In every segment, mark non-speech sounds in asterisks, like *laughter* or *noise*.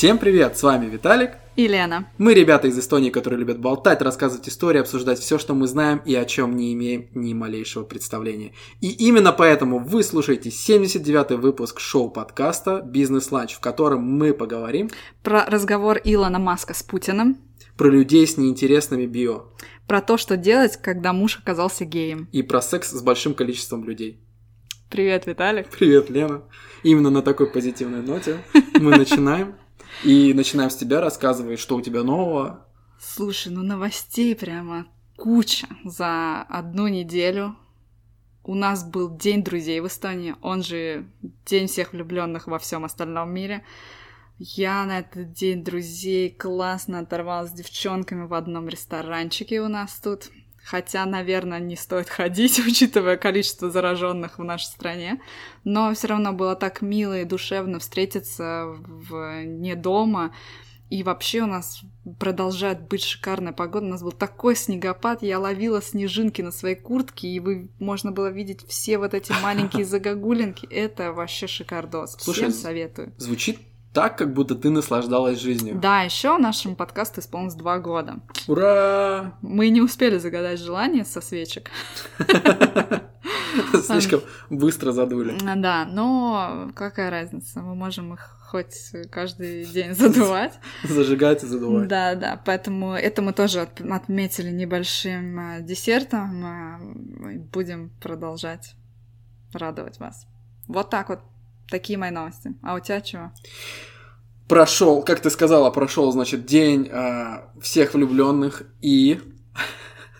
Всем привет, с вами Виталик. И Лена. Мы ребята из Эстонии, которые любят болтать, рассказывать истории, обсуждать все, что мы знаем и о чем не имеем ни малейшего представления. И именно поэтому вы слушаете 79-й выпуск шоу-подкаста «Бизнес-ланч», в котором мы поговорим Про разговор Илона Маска с Путиным. про людей с неинтересными био Про то, что делать, когда муж оказался геем. и про секс с большим количеством людей. Привет, Виталик. Привет, Лена. Именно на такой позитивной ноте мы *laughs* начинаем. И начинаем с тебя, рассказывай, что у тебя нового. Слушай, ну новостей прямо куча за одну неделю. У нас был День друзей в Эстонии, он же День всех влюбленных во всем остальном мире. Я на этот день друзей классно оторвалась с девчонками в одном ресторанчике у нас тут. Хотя, наверное, не стоит *laughs* ходить, учитывая количество зараженных в нашей стране. Но все равно было так мило и душевно встретиться в не дома. И вообще у нас продолжает быть шикарная погода. У нас был такой снегопад, я ловила снежинки на своей куртке, и вы, можно было видеть все вот эти маленькие *laughs* загогулинки. Это вообще шикардос. Слушай, Всем советую. Звучит так, как будто ты наслаждалась жизнью. Да, еще нашему подкасту исполнилось два года. Ура! Мы не успели загадать желание со свечек. *laughs* Слишком быстро задули. Да, но какая разница? Мы можем их хоть каждый день задувать. *laughs* Зажигать и задувать. Да, да, поэтому это мы тоже от- отметили небольшим э, десертом. и Будем продолжать радовать вас. Вот так вот. Такие мои новости. А у тебя чего? Прошел, как ты сказала, прошел, значит, день э, всех влюбленных и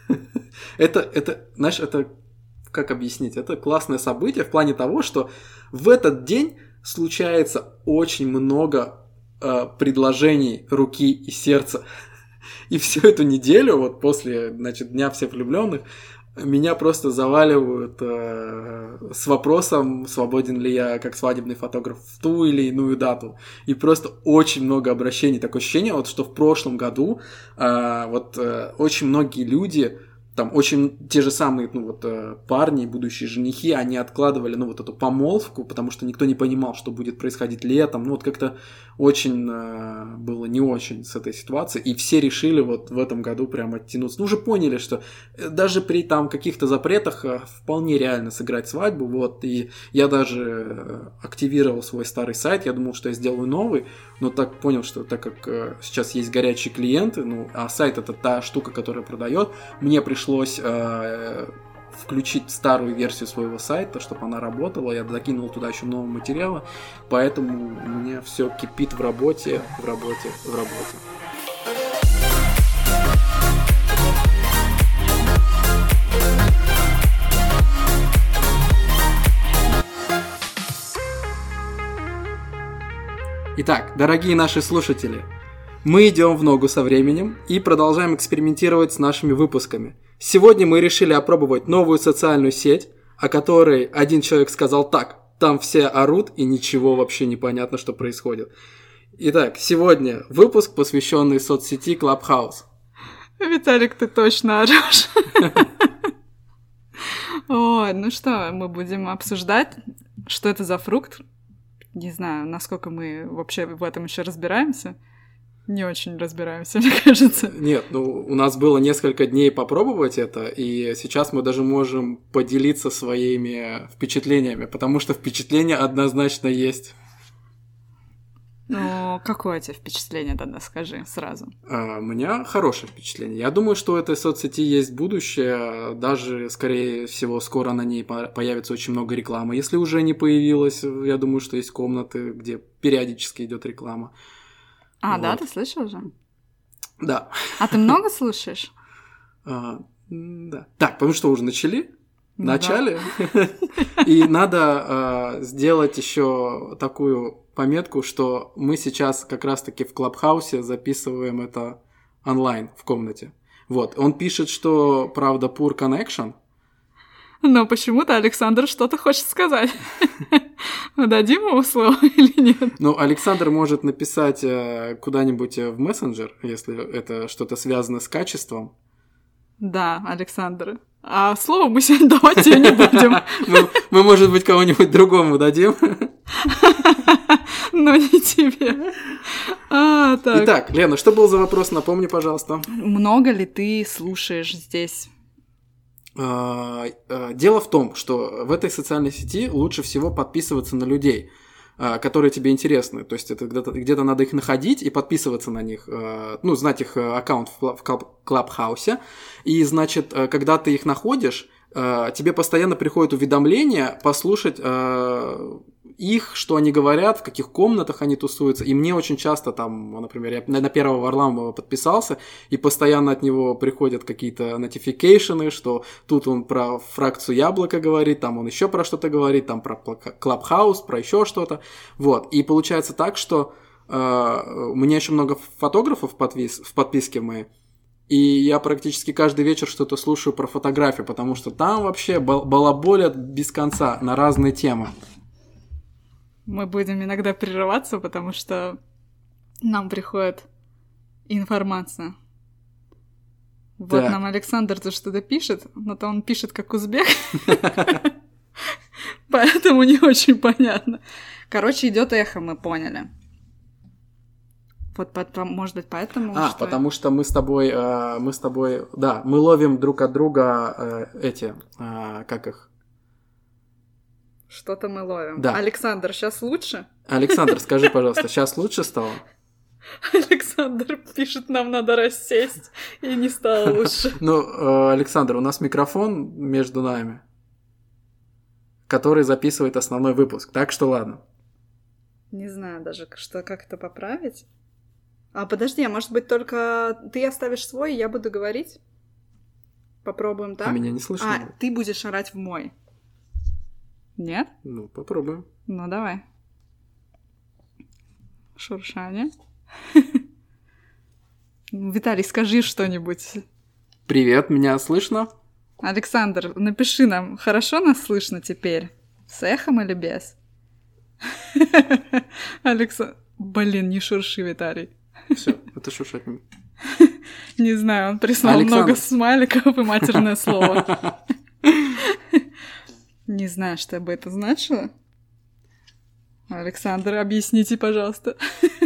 *laughs* это, это, знаешь, это как объяснить? Это классное событие в плане того, что в этот день случается очень много э, предложений руки и сердца. *laughs* И всю эту неделю, вот после, значит, Дня всех влюбленных, меня просто заваливают э, с вопросом, свободен ли я как свадебный фотограф в ту или иную дату. И просто очень много обращений. Такое ощущение, вот, что в прошлом году э, вот э, очень многие люди, там очень те же самые, ну вот э, парни, будущие женихи, они откладывали, ну вот эту помолвку, потому что никто не понимал, что будет происходить летом. Ну вот как-то очень э, было не очень с этой ситуацией, и все решили вот в этом году прям оттянуться. Ну уже поняли, что э, даже при там каких-то запретах вполне реально сыграть свадьбу, вот, и я даже активировал свой старый сайт, я думал, что я сделаю новый, но так понял, что так как э, сейчас есть горячие клиенты, ну, а сайт это та штука, которая продает, мне пришлось э, включить старую версию своего сайта, чтобы она работала. Я закинул туда еще много материала, поэтому у меня все кипит в работе, в работе, в работе. Итак, дорогие наши слушатели, мы идем в ногу со временем и продолжаем экспериментировать с нашими выпусками. Сегодня мы решили опробовать новую социальную сеть, о которой один человек сказал так, там все орут и ничего вообще не понятно, что происходит. Итак, сегодня выпуск, посвященный соцсети Clubhouse. Виталик, ты точно орешь. *laughs* Ой, ну что, мы будем обсуждать, что это за фрукт. Не знаю, насколько мы вообще в этом еще разбираемся. Не очень разбираемся, *laughs* мне кажется. Нет, ну у нас было несколько дней попробовать это, и сейчас мы даже можем поделиться своими впечатлениями, потому что впечатление однозначно есть. Ну, какое у тебя впечатление тогда, скажи сразу. А, У меня хорошее впечатление. Я думаю, что у этой соцсети есть будущее. Даже, скорее всего, скоро на ней по- появится очень много рекламы. Если уже не появилось, я думаю, что есть комнаты, где периодически идет реклама. А, да, Вот. ты слышал уже? Да. А ты много слушаешь? А, да. Так, потому что уже начали? Ну да. Начали. И надо а, сделать еще такую пометку, что мы сейчас как раз-таки в Клабхаусе записываем это онлайн в комнате. Вот, он пишет, что, правда, poor connection, Но почему-то Александр что-то хочет сказать. Дадим ему слово или нет? Ну, Александр может написать э, куда-нибудь э, в мессенджер, если это что-то связано с качеством. Да, Александр. А слово мы сегодня давать тебе не будем. Мы, *laughs* мы, может быть, кого-нибудь другому дадим. *laughs* но не тебе. А, так. Итак, Лена, что был за вопрос? Напомни, пожалуйста. Много ли ты слушаешь здесь? А, а, дело в том, что в этой социальной сети лучше всего подписываться на людей, которые тебе интересны. То есть это где-то, где-то надо их находить и подписываться на них. Ну, знать их аккаунт в Клабхаусе. И, значит, когда ты их находишь, тебе постоянно приходят уведомления послушать их, что они говорят, в каких комнатах они тусуются. И мне очень часто там, например, я на первого Варламова подписался, и постоянно от него приходят какие-то нотификейшены, что тут он про фракцию яблоко говорит, там он еще про что-то говорит, там про Клабхаус, про еще что-то. Вот. И получается так, что э, у меня еще много фотографов в, подпис в подписке моей. И я практически каждый вечер что-то слушаю про фотографию, потому что там вообще балаболят без конца на разные темы мы будем иногда прерываться, потому что нам приходит информация. Вот да. нам Александр то что-то пишет, но то он пишет как узбек. *laughs* Поэтому не очень понятно. Короче, идет эхо, мы поняли. Вот, может быть, поэтому. А, что... потому что мы с тобой, э, мы с тобой, да, мы ловим друг от друга э, эти, э, как их, что-то мы ловим. Да. Александр, сейчас лучше? Александр, *laughs* скажи, пожалуйста, сейчас лучше стало? Александр пишет, нам надо рассесть, и не стало лучше. *laughs* Ну, э, Александр, у нас микрофон между нами, который записывает основной выпуск, так что ладно. Не знаю даже, что, как это поправить. А подожди, а может быть только ты оставишь свой, и я буду говорить? Попробуем так? А меня не слышно? А, ты будешь орать в мой. Нет? Ну, попробуем. Ну, давай. Шуршание. *laughs* Виталий, скажи что-нибудь. Привет, меня слышно? Александр, напиши нам, хорошо нас слышно теперь? С эхом или без? *laughs* Александр... Блин, не шурши, Виталий. Все, *laughs* это шуршать не... Знаю, он прислал Александр... много смайликов и матерное слово. Не знаю, что бы это значило. Александр, объясните, пожалуйста. *laughs*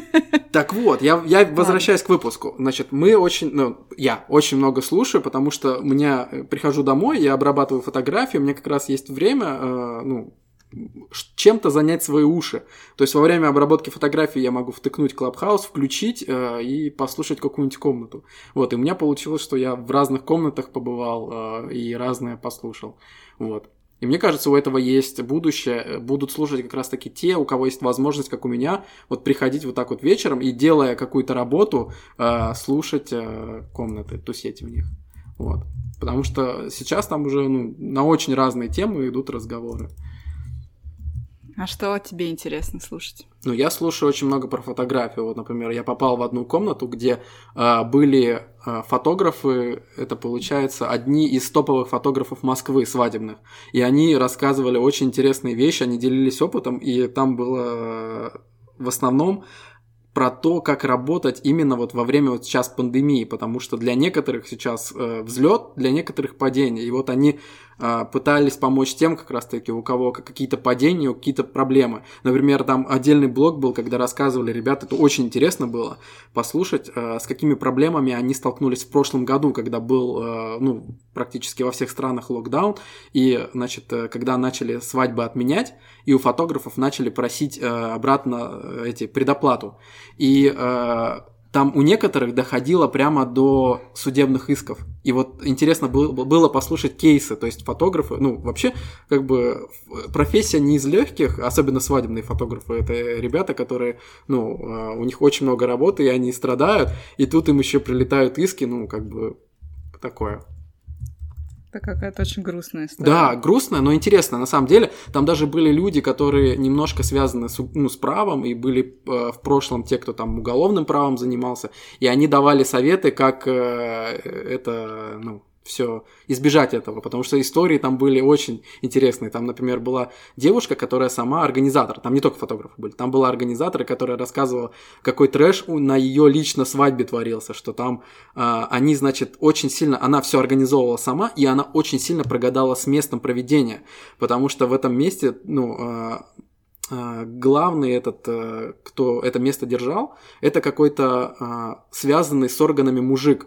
Так вот, я, я возвращаюсь Ладно. к выпуску. Значит, мы очень, ну, я очень много слушаю, потому что у меня э, прихожу домой, я обрабатываю фотографии, у меня как раз есть время, э, ну, чем-то занять свои уши. То есть во время обработки фотографий я могу втыкнуть Clubhouse, включить э, и послушать какую-нибудь комнату. Вот, и у меня получилось, что я в разных комнатах побывал э, и разное послушал. Вот. И мне кажется, у этого есть будущее. Будут слушать как раз-таки те, у кого есть возможность, как у меня, вот приходить вот так вот вечером и, делая какую-то работу, э, слушать э, комнаты, тусеть в них. Вот. Потому что сейчас там уже ну, на очень разные темы идут разговоры. А что тебе интересно слушать? Ну, я слушаю очень много про фотографию. Вот, например, я попал в одну комнату, где э, были э, фотографы, это получается одни из топовых фотографов Москвы свадебных. И они рассказывали очень интересные вещи, они делились опытом, и там было э, в основном про то, как работать именно вот во время вот сейчас пандемии, потому что для некоторых сейчас э, взлет, для некоторых падение. И вот они пытались помочь тем, как раз-таки, у кого какие-то падения, какие-то проблемы. Например, там отдельный блог был, когда рассказывали ребята, это очень интересно было послушать, э, с какими проблемами они столкнулись в прошлом году, когда был, э, ну, практически во всех странах локдаун, и, значит, э, когда начали свадьбы отменять, и у фотографов начали просить э, обратно э, эти предоплату. И там у некоторых доходило прямо до судебных исков. И вот интересно было, было послушать кейсы, то есть фотографы, ну, вообще, как бы, профессия не из легких, особенно свадебные фотографы, это ребята, которые, ну, э, у них очень много работы, и они страдают, и тут им еще прилетают иски, ну, как бы, такое. Это какая-то очень грустная история. Да, грустная, но интересная. На самом деле, там даже были люди, которые немножко связаны с, ну, с правом, и были э, в прошлом те, кто там уголовным правом занимался, и они давали советы, как э, это, ну, все избежать этого, потому что истории там были очень интересные. Там, например, была девушка, которая сама организатор, там не только фотографы были, там была организатор, которая рассказывала, какой трэш на ее лично свадьбе творился, что там э, они, значит, очень сильно, она все организовывала сама, и она очень сильно прогадала с местом проведения, потому что в этом месте, ну, э, главный этот, э, кто это место держал, это какой-то связанный с органами мужик.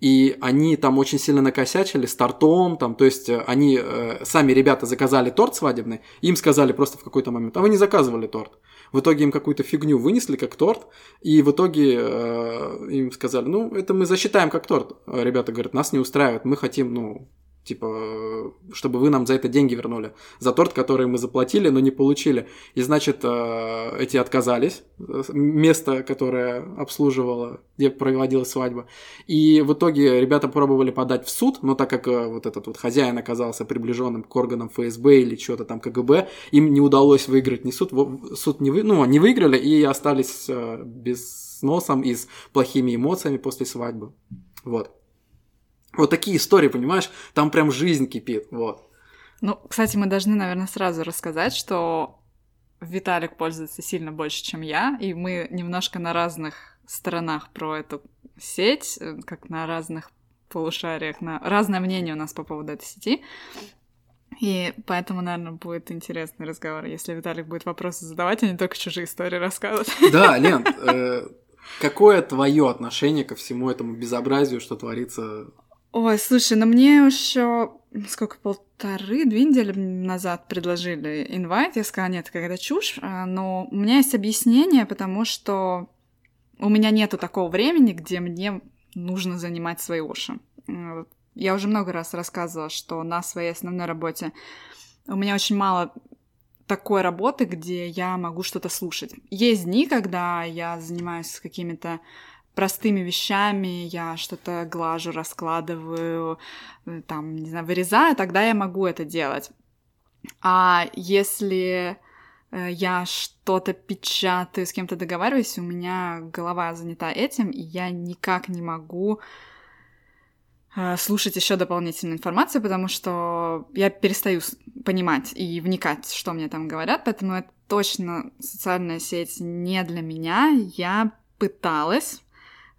И они там очень сильно накосячили с тортом, там, то есть э, они, э, сами ребята заказали торт свадебный, им сказали просто в какой-то момент, а вы не заказывали торт. В итоге им какую-то фигню вынесли как торт, и в итоге э, им сказали, ну, это мы засчитаем как торт. Ребята говорят, нас не устраивает, мы хотим, ну, типа, чтобы вы нам за это деньги вернули, за торт, который мы заплатили, но не получили. И, значит, э, эти отказались, место, которое обслуживало, где проводилась свадьба. И в итоге ребята пробовали подать в суд, но так как э, вот этот вот хозяин оказался приближенным к органам ФСБ или что-то там КГБ, им не удалось выиграть ни суд, суд не, вы, ну, не выиграли и остались э, без носом и с плохими эмоциями после свадьбы. Вот. Вот такие истории, понимаешь? Там прям жизнь кипит, вот. Ну, кстати, мы должны, наверное, сразу рассказать, что Виталик пользуется сильно больше, чем я, и мы немножко на разных сторонах про эту сеть, э, как на разных полушариях, на разное мнение у нас по поводу этой сети. И поэтому, наверное, будет интересный разговор, если Виталик будет вопросы задавать, а не только чужие истории рассказывать. Да, Лен, э, какое твое отношение ко всему этому безобразию, что творится Ой, слушай, ну мне еще сколько, полторы, две недели назад предложили инвайт, я сказала, нет, какая-то чушь, а, но у меня есть объяснение, потому что у меня нету такого времени, где мне нужно занимать свои уши. Я уже много раз рассказывала, что на своей основной работе у меня очень мало такой работы, где я могу что-то слушать. Есть дни, когда я занимаюсь какими-то простыми вещами, я что-то глажу, раскладываю, э, там, не знаю, вырезаю, тогда я могу это делать. А если э, я что-то печатаю, с кем-то договариваюсь, у меня голова занята этим, и я никак не могу э, слушать еще дополнительную информацию, потому что я перестаю понимать и вникать, что мне там говорят, поэтому это точно социальная сеть не для меня. Я пыталась,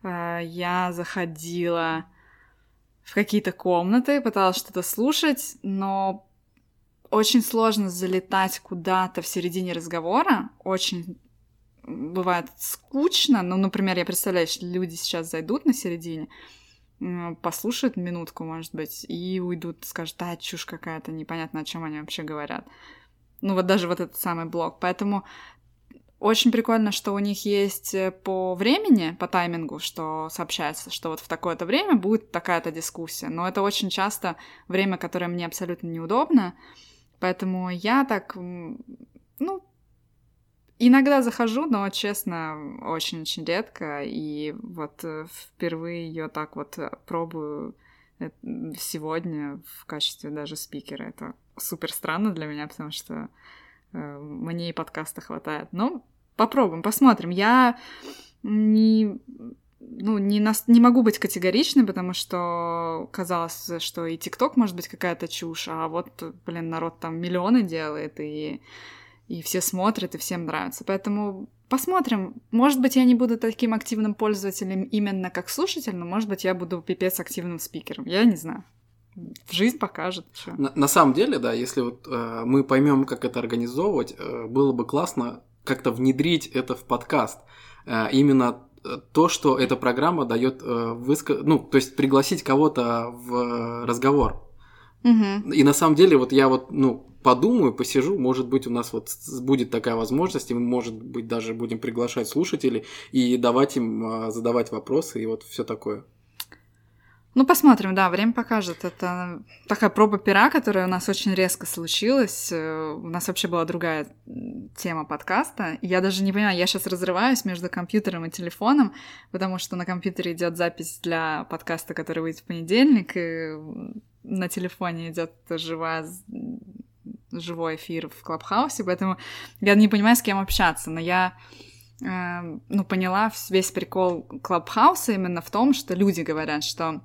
я заходила в какие-то комнаты, пыталась что-то слушать, но очень сложно залетать куда-то в середине разговора, очень бывает скучно, ну, например, я представляю, что люди сейчас зайдут на середине, послушают минутку, может быть, и уйдут, скажут, да, чушь какая-то, непонятно, о чем они вообще говорят. Ну, вот даже вот этот самый блог. Поэтому очень прикольно, что у них есть э, по времени, по таймингу, что сообщается, что вот в такое-то время будет такая-то дискуссия. Но это очень часто время, которое мне абсолютно неудобно. Поэтому я так, ну, иногда захожу, но, честно, очень-очень редко. И вот э, впервые ее так вот э, пробую сегодня в качестве даже спикера. Это супер странно для меня, потому что мне и подкаста хватает. Ну, попробуем, посмотрим. Я не ну, не, нас, не могу быть категоричной, потому что казалось, что и ТикТок может быть какая-то чушь, а вот, блин, народ там миллионы делает, и, и все смотрят, и всем нравится. Поэтому посмотрим. Может быть, я не буду таким активным пользователем именно как слушатель, но, может быть, я буду пипец активным спикером. Я не знаю. Жизнь покажет. На, на самом деле, да, если вот э, мы поймем, как это организовывать, э, было бы классно как-то внедрить это в подкаст. Э, именно то, что эта программа дает э, высказ... ну, то есть пригласить кого-то в разговор. Угу. И на самом деле, вот я вот, ну, подумаю, посижу, может быть, у нас вот будет такая возможность, и мы, может быть, даже будем приглашать слушателей и давать им э, задавать вопросы и вот все такое. Ну, посмотрим, да, время покажет. Это такая проба пера, которая у нас очень резко случилась. Э, у нас вообще была другая тема подкаста. Я даже не понимаю, я сейчас разрываюсь между компьютером и телефоном, потому что на компьютере идет запись для подкаста, который выйдет в понедельник, и на телефоне идет живая живой эфир в Клабхаусе, поэтому я не понимаю, с кем общаться, но я э, ну, поняла весь прикол Клабхауса именно в том, что люди говорят, что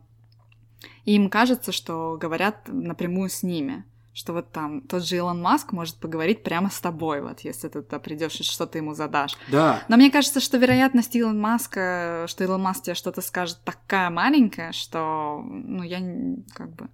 и им кажется, что говорят напрямую с ними что вот там тот же Илон Маск может поговорить прямо с тобой, вот если ты туда придешь и что ты ему задашь. Да. Но мне кажется, что вероятность Илон Маска, что Илон Маск тебе что-то скажет такая маленькая, что, ну, я как бы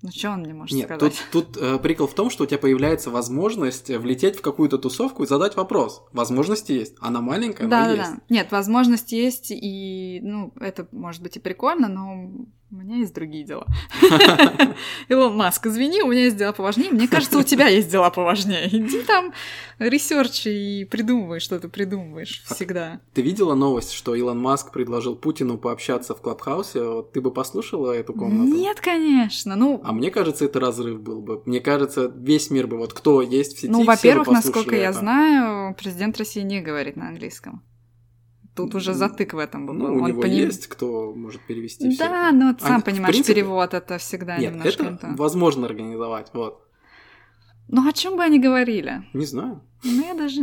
Ну, что он мне может Нет, сказать? тут, тут э, прикол в том, что у тебя появляется возможность влететь в какую-то тусовку и задать вопрос. Возможности есть. Она маленькая, Да, но да, есть. да. Нет, возможность есть, и, ну, это может быть и прикольно, но у меня есть другие дела. *laughs* Илон Маск, извини, у меня есть дела поважнее. Мне кажется, у тебя есть дела поважнее. Иди там ресерчи и придумывай, что ты придумываешь всегда. Ты видела новость, что Илон Маск предложил Путину пообщаться в Клабхаусе? Вот ты бы послушала эту комнату? Нет, конечно. Ну, А мне кажется, это разрыв был бы. Мне кажется, весь мир бы, вот кто есть в сети, ну, во-первых, насколько я знаю, президент России не говорит на английском. Тут уже затык в этом был. Ну, Он у него поним- есть кто может перевести всё Да, это. ну, ты А, сам понимаешь, принципе- перевод это всегда Нет, немножко это это. возможно организовать, вот. Ну, о чем бы они говорили? Не знаю. Ну, я даже...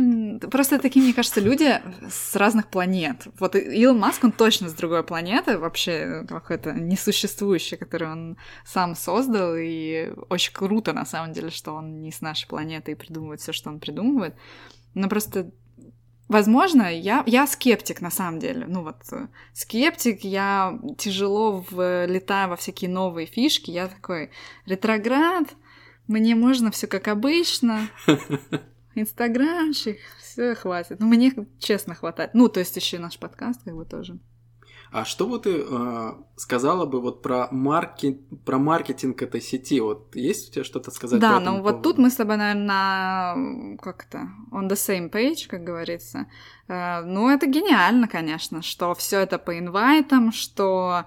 Просто такие, мне кажется, люди с разных планет. Вот Илон Маск, он точно с другой планеты, вообще какой-то несуществующий, который он сам создал, и очень круто, на самом деле, что он не с нашей планеты и придумывает все, что он придумывает. Но просто Возможно, я, я скептик на самом деле. Ну вот, э, скептик, я тяжело влетаю во всякие новые фишки. Я такой ретроград, мне можно все как обычно. *laughs* Инстаграмчик, все хватит. Ну, мне честно хватает. Ну, то есть еще и наш подкаст, как бы тоже. А что бы ты э, сказала бы вот про, маркет, про маркетинг этой сети? Вот есть у тебя что-то сказать Да, этому ну вот поводу? тут мы с тобой, наверное, на как это on the same page, как говорится. Э, Ну, это гениально, конечно, что все это по инвайтам, что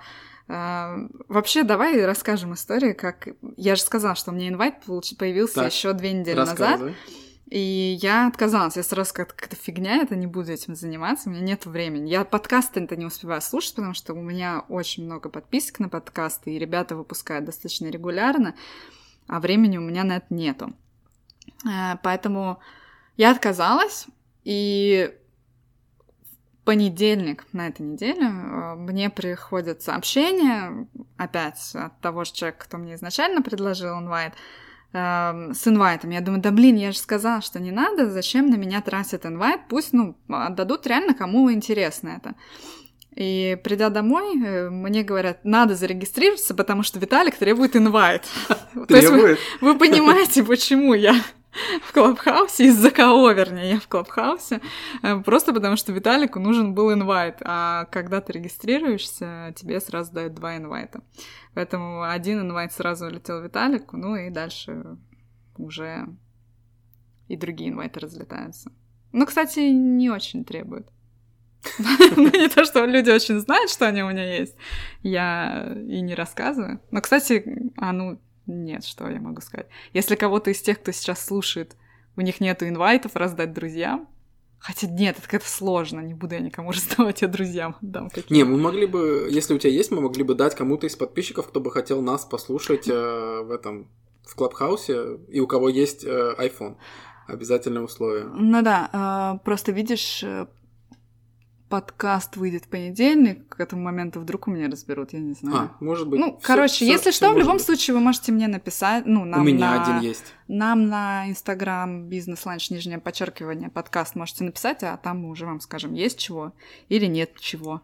э, вообще давай расскажем историю, как я же сказала, что у меня инвайт получ- появился Так, еще две недели назад. И я отказалась. Я сразу как какая-то фигня, это не буду этим заниматься, у меня нет времени. Я подкасты это не успеваю слушать, потому что у меня очень много подписок на подкасты, и ребята выпускают достаточно регулярно, а времени у меня на это нету. Э, Поэтому я отказалась, и понедельник на этой неделе э, мне приходят сообщения, опять от того же человека, кто мне изначально предложил инвайт, с инвайтом. Я думаю, да блин, я же сказала, что не надо, зачем на меня тратят инвайт, пусть, ну, отдадут реально, кому интересно это. И придя домой, э, мне говорят, надо зарегистрироваться, потому что Виталик требует инвайт. *laughs* То есть вы, Требует? вы понимаете, почему я в Клабхаусе, из-за кого, вернее, я в Клабхаусе, Э, просто потому что Виталику нужен был инвайт, а когда ты регистрируешься, тебе сразу дают два инвайта. Поэтому один инвайт сразу улетел Виталику, ну и дальше уже и другие инвайты разлетаются. Ну, кстати, не очень требуют. *laughs* Ну, Не то, что люди очень знают, что они у меня есть, я и не рассказываю. Но, кстати, а ну, нет, что я могу сказать. Если кого-то из тех, кто сейчас слушает, у них нету инвайтов раздать друзьям, хотя нет, это как-то сложно, не буду я никому *laughs* раздавать, я друзьям отдам. каким. Не, мы могли бы, если у тебя есть, мы могли бы дать кому-то из подписчиков, кто бы хотел нас послушать э, в этом, в Клабхаусе, и у кого есть э, iPhone. Обязательное условие. Ну да, а, просто видишь, э, подкаст выйдет в понедельник, к этому моменту вдруг у меня разберут, я не знаю. А, может быть. ну, всё- короче, всё- если всё что, в любом быть. случае вы можете мне написать, ну, нам У меня на... один есть. Нам на Инстаграм бизнес-ланч, нижнее подчеркивание, подкаст можете написать, а там мы уже вам скажем, есть чего или нет чего.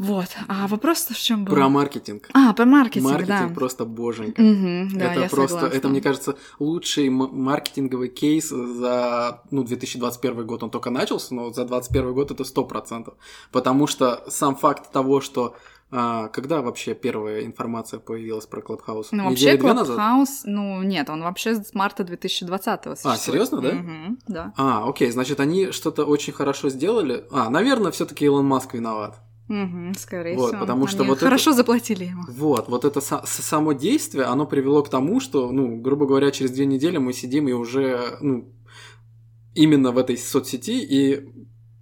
Вот. А вопрос в чем был? Про маркетинг. А, про маркетинг, Маркетинг да. просто боженька. Мгм, да, это я просто, согласна. это, мне кажется, лучший маркетинговый кейс за, ну, 2021 год. Он только начался, но за 2021 год это 100%. Потому что сам факт того, что а, когда вообще первая информация появилась про Clubhouse? Ну, вообще? Clubhouse, ну, нет, он вообще с марта 2020-го А, серьезно, да? Мгм, да. А, окей, значит, они что-то очень хорошо сделали. А, наверное, все-таки Илон Маск виноват. Мгм, скорее Вот, всего. потому что Они вот это- хорошо заплатили ему. Вот, вот это са- само действие, оно привело к тому, что, ну, грубо говоря, через две недели мы сидим и уже, ну, именно в этой соцсети и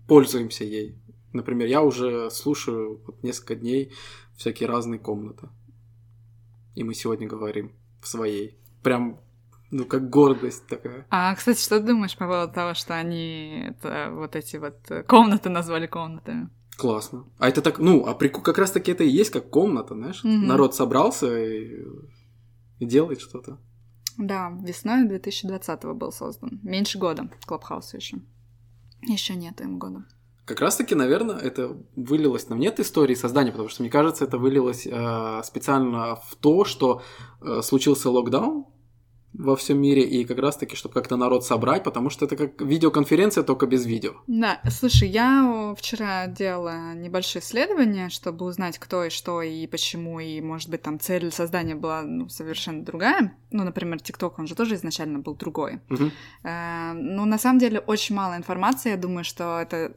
пользуемся ей. Например, я уже слушаю вот несколько дней всякие разные комнаты. И мы сегодня говорим в своей. Прям, ну, как гордость такая. А, кстати, что ты думаешь по поводу того, что они это, вот эти вот э, комнаты назвали комнатами? Классно. А это так, ну, а прикол, как раз таки это и есть как комната, знаешь? Мгм. Народ собрался и, и делает что-то. Да, весной 2020 был создан. Меньше года Клабхаусу еще. Еще нет ему года. Как раз-таки, наверное, это вылилось на нет истории создания, потому что, мне кажется, это вылилось э, специально в то, что э, случился локдаун, во всем мире, и как раз-таки, чтобы как-то народ собрать, потому что это как видеоконференция, только без видео. Да, слушай, я вчера делала небольшое исследование, чтобы узнать, кто и что и почему, и, может быть, там цель создания была ну, совершенно другая. Ну, например, ТикТок, он же тоже изначально был другой. Угу. Э, ну, на самом деле, очень мало информации. Я думаю, что это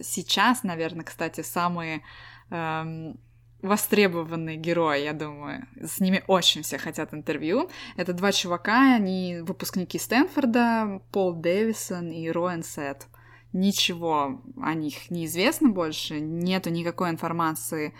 сейчас, наверное, кстати, самые... Эм, востребованные герои, я думаю. С ними очень все хотят интервью. Это два чувака, они выпускники Стэнфорда, Пол Дэвисон и Роэн Сет. Ничего о них не известно больше, нету никакой информации,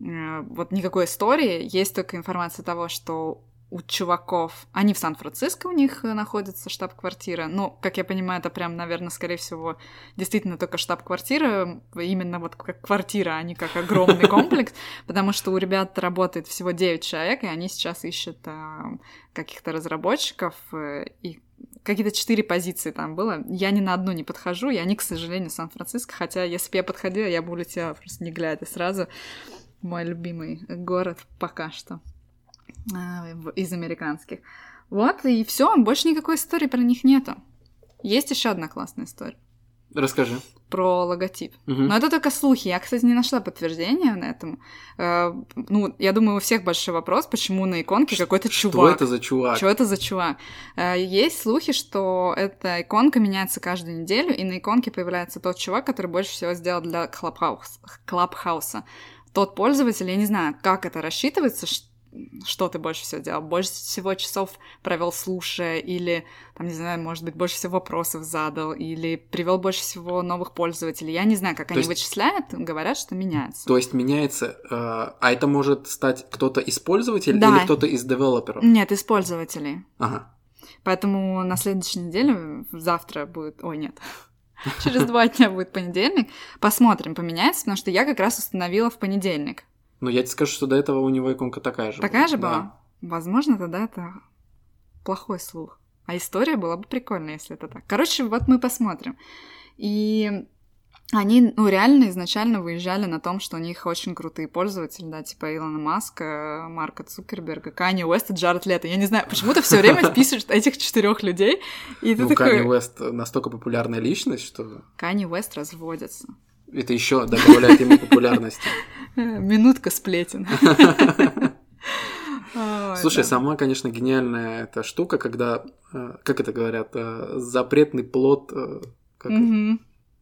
э, вот никакой истории. Есть только информация того, что у чуваков, они в Сан-Франциско у них э, находится штаб-квартира. Ну, как я понимаю, это прям, наверное, скорее всего, действительно только штаб-квартира, именно вот как квартира, а не как огромный *laughs* комплекс, потому что у ребят работает всего 9 человек, и они сейчас ищут а, каких-то разработчиков, э, и какие-то четыре позиции там было. Я ни на одну не подхожу, и они, к сожалению, Сан-Франциско, хотя если бы я подходила, я бы улетела просто не глядя сразу. Мой любимый город пока что. А, из американских. Вот, и все, больше никакой истории про них нету. Есть еще одна классная история. Расскажи. Про логотип. Угу. Но это только слухи. Я, кстати, не нашла подтверждения на этом. Э, ну, я думаю, у всех большой вопрос, почему на иконке какой-то чувак. Что это за чувак? Что это за чувак? Э, есть слухи, что эта иконка меняется каждую неделю, и на иконке появляется тот чувак, который больше всего сделал для Клабхаус, Клабхауса. Тот пользователь, я не знаю, как это рассчитывается, что ты больше всего делал? Больше всего часов провел слушая, или, там, не знаю, может быть, больше всего вопросов задал, или привел больше всего новых пользователей. Я не знаю, как то они есть... вычисляют, говорят, что меняется. То есть меняется, э, а это может стать кто-то из пользователей да. или кто-то из девелоперов? Нет, из пользователей. Ага. Поэтому на следующей неделе, завтра будет... Ой, нет, *laughs* через два дня будет понедельник. Посмотрим, поменяется, потому что я как раз установила в понедельник. Но я тебе скажу, что до этого у него иконка такая же. Такая была. же была? Да. Возможно, тогда это плохой слух. А история была бы прикольная, если это так. Короче, вот мы посмотрим. И они, ну, реально изначально выезжали на том, что у них очень крутые пользователи, да, типа Илона Маска, Марка Цукерберга, Кани Уэста, Джаред Лето. Я не знаю, почему ты все время *laughs* вписываешь этих четырех людей, и ты ну, такой... Кани Уэст настолько популярная личность, что... Кани Уэст разводится. Это еще добавляет ему популярности. *laughs* Минутка сплетен. *laughs* Слушай, сама, конечно, гениальная эта штука, когда, э, как это говорят, э, запретный плод э,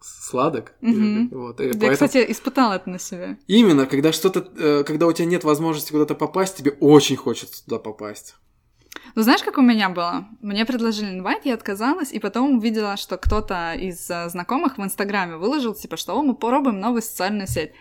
сладок. Вот, и Я, поэтому... кстати, испытала это на себе. Именно, когда что-то, когда у тебя нет возможности куда-то попасть, тебе очень хочется туда попасть. Ну, знаешь, как у меня было? Мне предложили инвайт, я отказалась, и потом увидела, что кто-то из знакомых в Инстаграме выложил, типа, что мы попробуем новую социальную сеть.